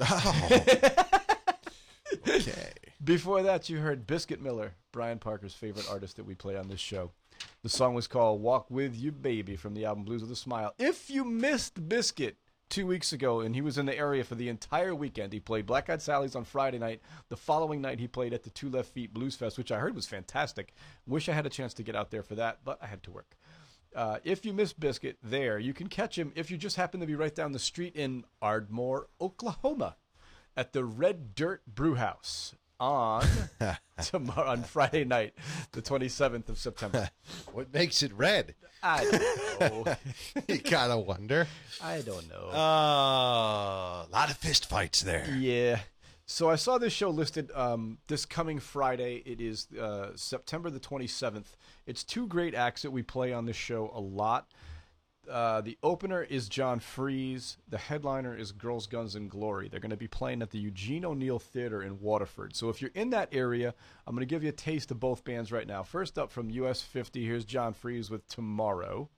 okay. Before that, you heard Biscuit Miller, Brian Parker's favorite artist that we play on this show. The song was called Walk With You Baby from the album Blues with a Smile. If you missed Biscuit two weeks ago and he was in the area for the entire weekend, he played Black Eyed Sally's on Friday night. The following night, he played at the Two Left Feet Blues Fest, which I heard was fantastic. Wish I had a chance to get out there for that, but I had to work. Uh, if you miss Biscuit there, you can catch him if you just happen to be right down the street in Ardmore, Oklahoma, at the Red Dirt Brew House on tomorrow on Friday night, the 27th of September. what makes it red? I don't know. you gotta wonder. I don't know. Oh, a lot of fist fights there. Yeah. So I saw this show listed um, this coming Friday. It is uh, September the 27th. It's two great acts that we play on this show a lot. Uh, the opener is John Freeze. The headliner is Girls, Guns, and Glory. They're going to be playing at the Eugene O'Neill Theater in Waterford. So if you're in that area, I'm going to give you a taste of both bands right now. First up from US 50, here's John Freeze with Tomorrow.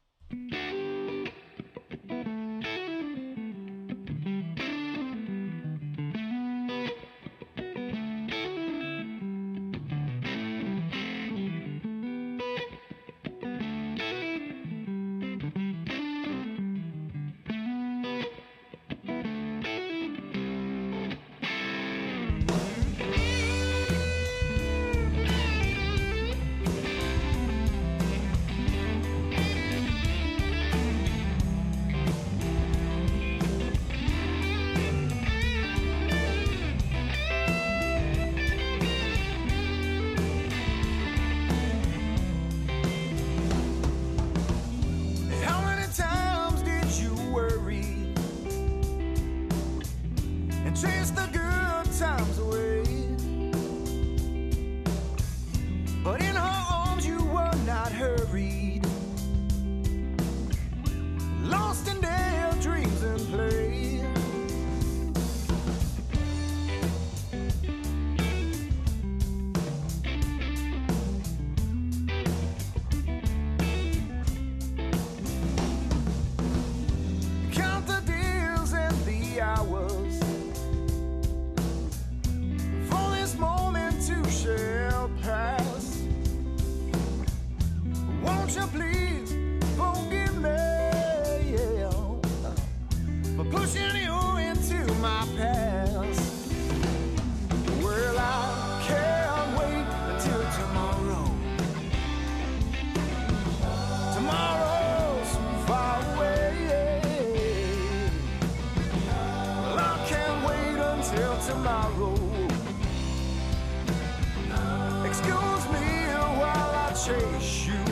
Excuse me while I chase you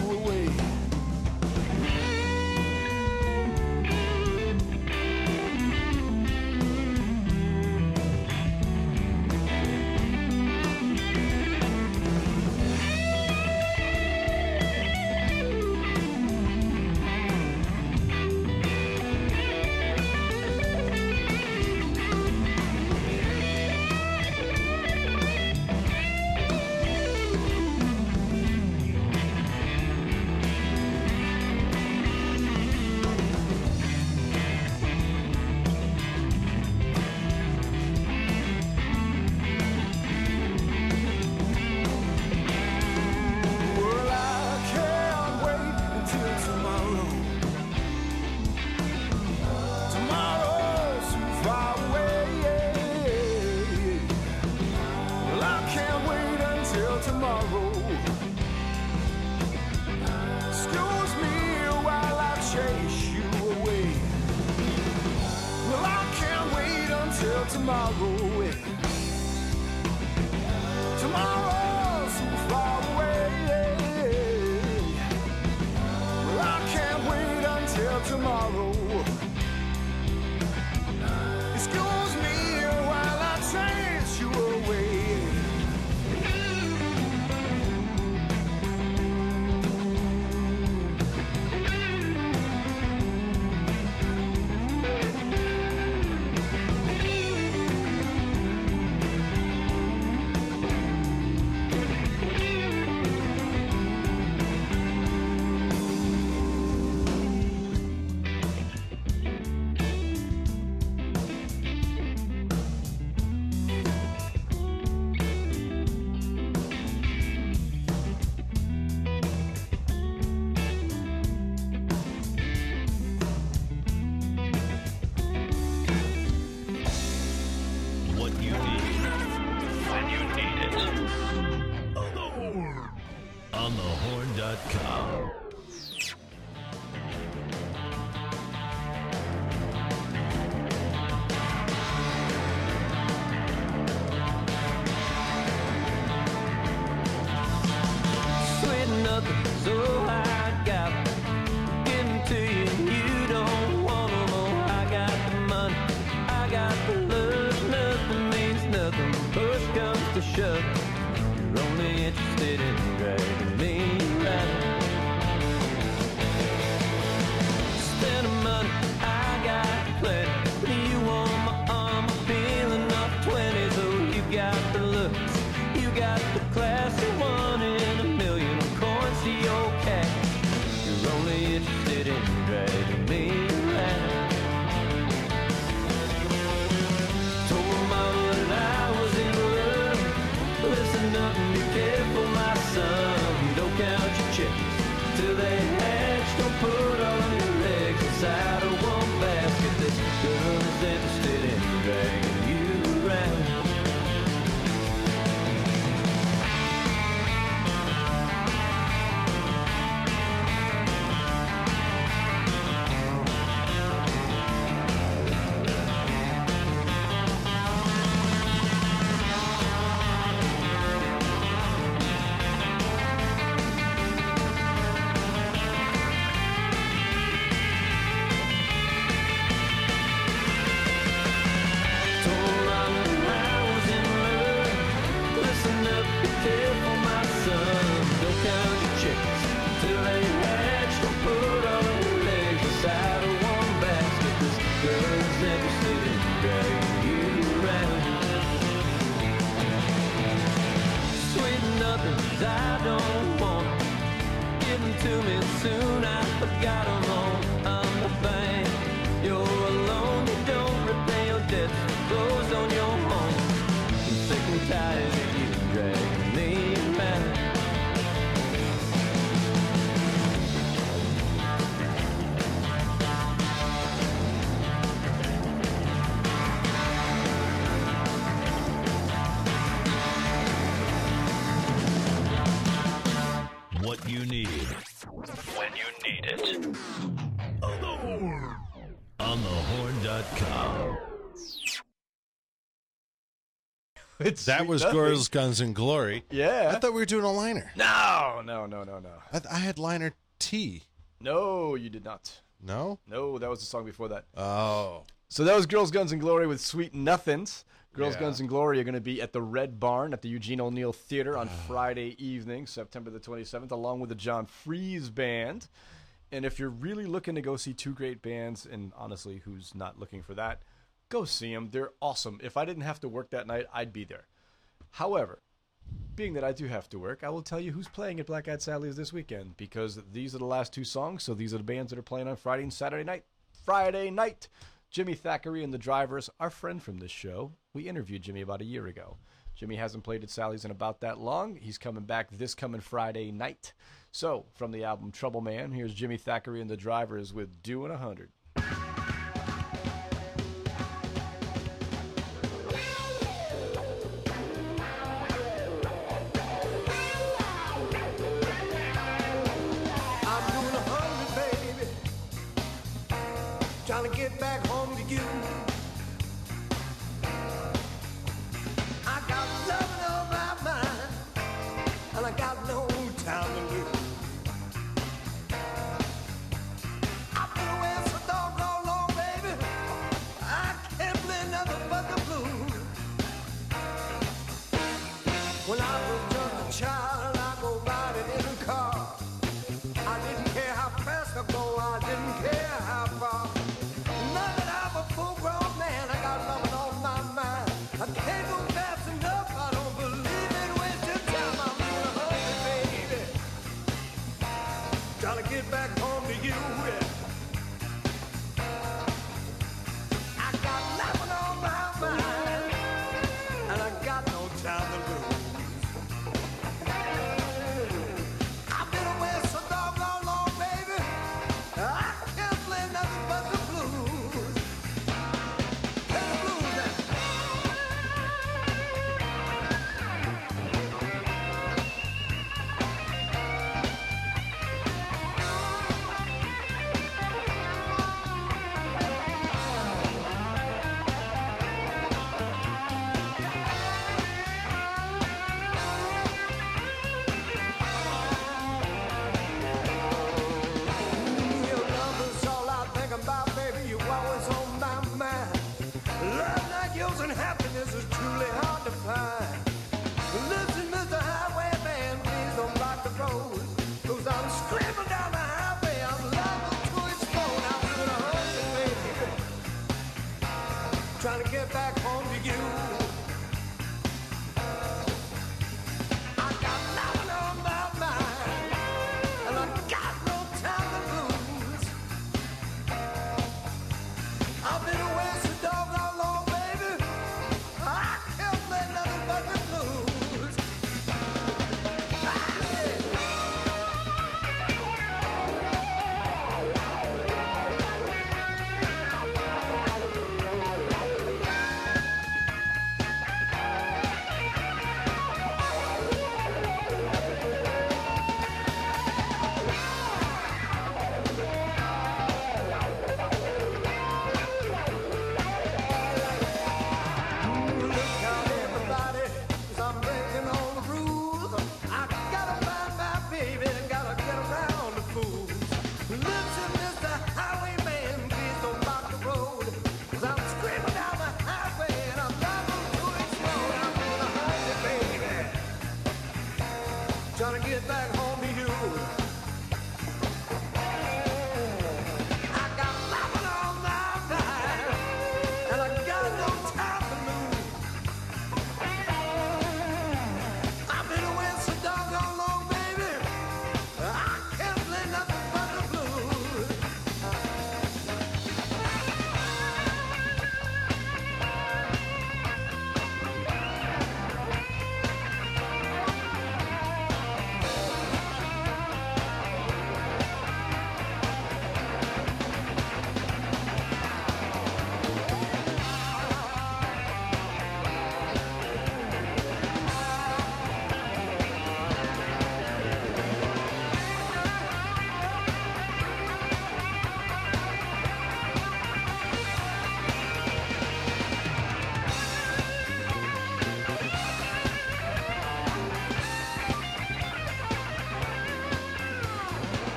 It's That was Nothing. Girls, Guns, and Glory. Yeah. I thought we were doing a liner. No, no, no, no, no. I, th- I had liner T. No, you did not. No? No, that was the song before that. Oh. So that was Girls, Guns, and Glory with Sweet Nothings. Girls, Yeah. Guns, and Glory are going to be at the Red Barn at the Eugene O'Neill Theater on ah. Friday evening, September the 27th, along with the John Freeze Band. And if you're really looking to go see two great bands, and honestly, who's not looking for that, go see them. They're awesome. If I didn't have to work that night, I'd be there. However, being that I do have to work, I will tell you who's playing at Black Eyed Sally's this weekend because these are the last two songs. So these are the bands that are playing on Friday and Saturday night. Friday night, Jimmy Thackery and the Drivers, our friend from this show. We interviewed Jimmy about a year ago. Jimmy hasn't played at Sally's in about that long. He's coming back this coming Friday night. So, from the album Trouble Man, here's Jimmy Thackery and the Drivers with Doing a 100. Trying to get back home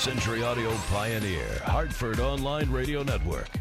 century audio pioneer. Hartford Online Radio Network.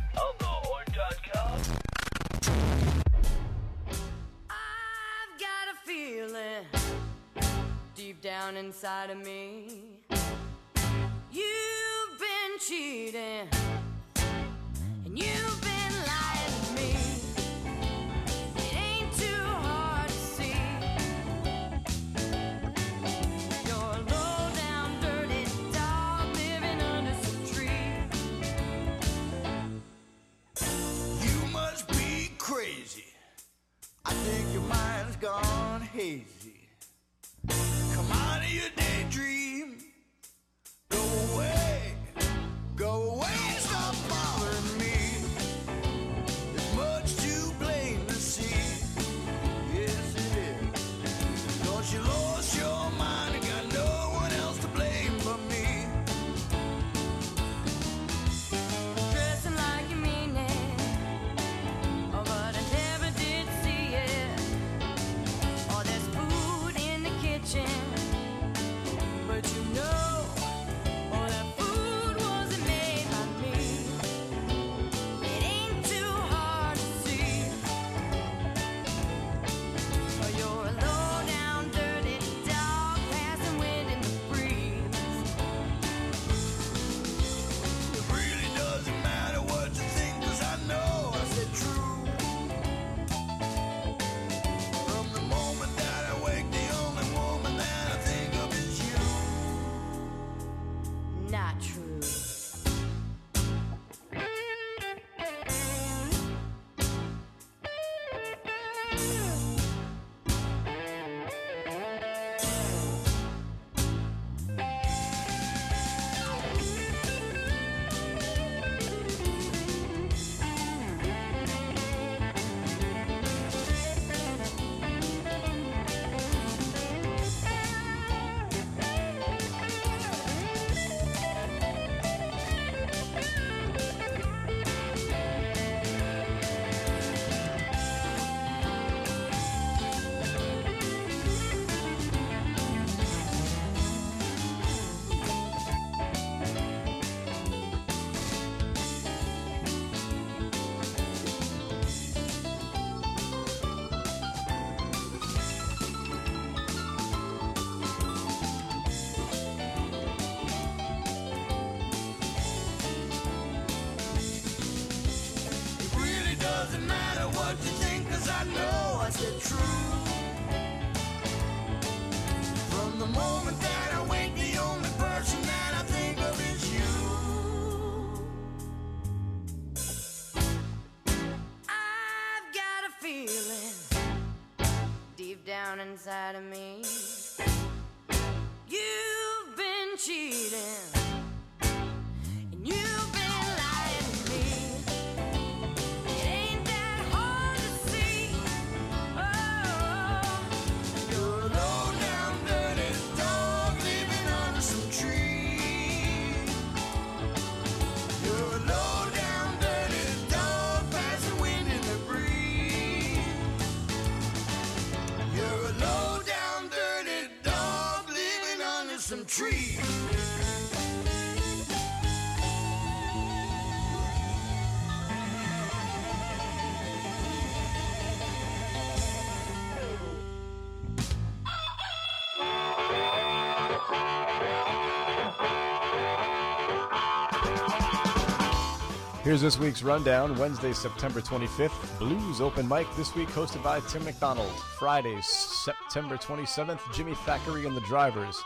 Here's this week's rundown. Wednesday, September 25th, Blues Open Mic this week, hosted by Tim McDonald. Friday, September 27th, Jimmy Thackery and the Drivers.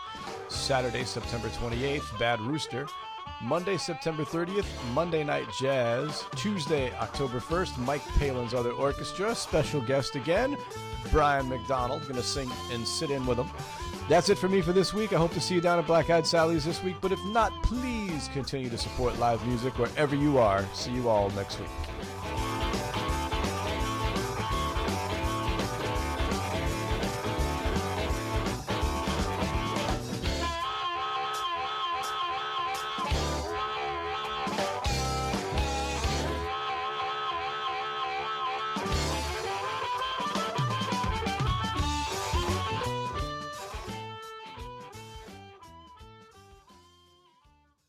Saturday, September 28th, Bad Rooster. Monday, September 30th, Monday Night Jazz. Tuesday, October 1st, Mike Palin's Other Orchestra. Special guest again, Brian McDonald. Gonna sing and sit in with him. That's it for me for this week. I hope to see you down at Black Eyed Sally's this week. But if not, please continue to support live music wherever you are. See you all next week.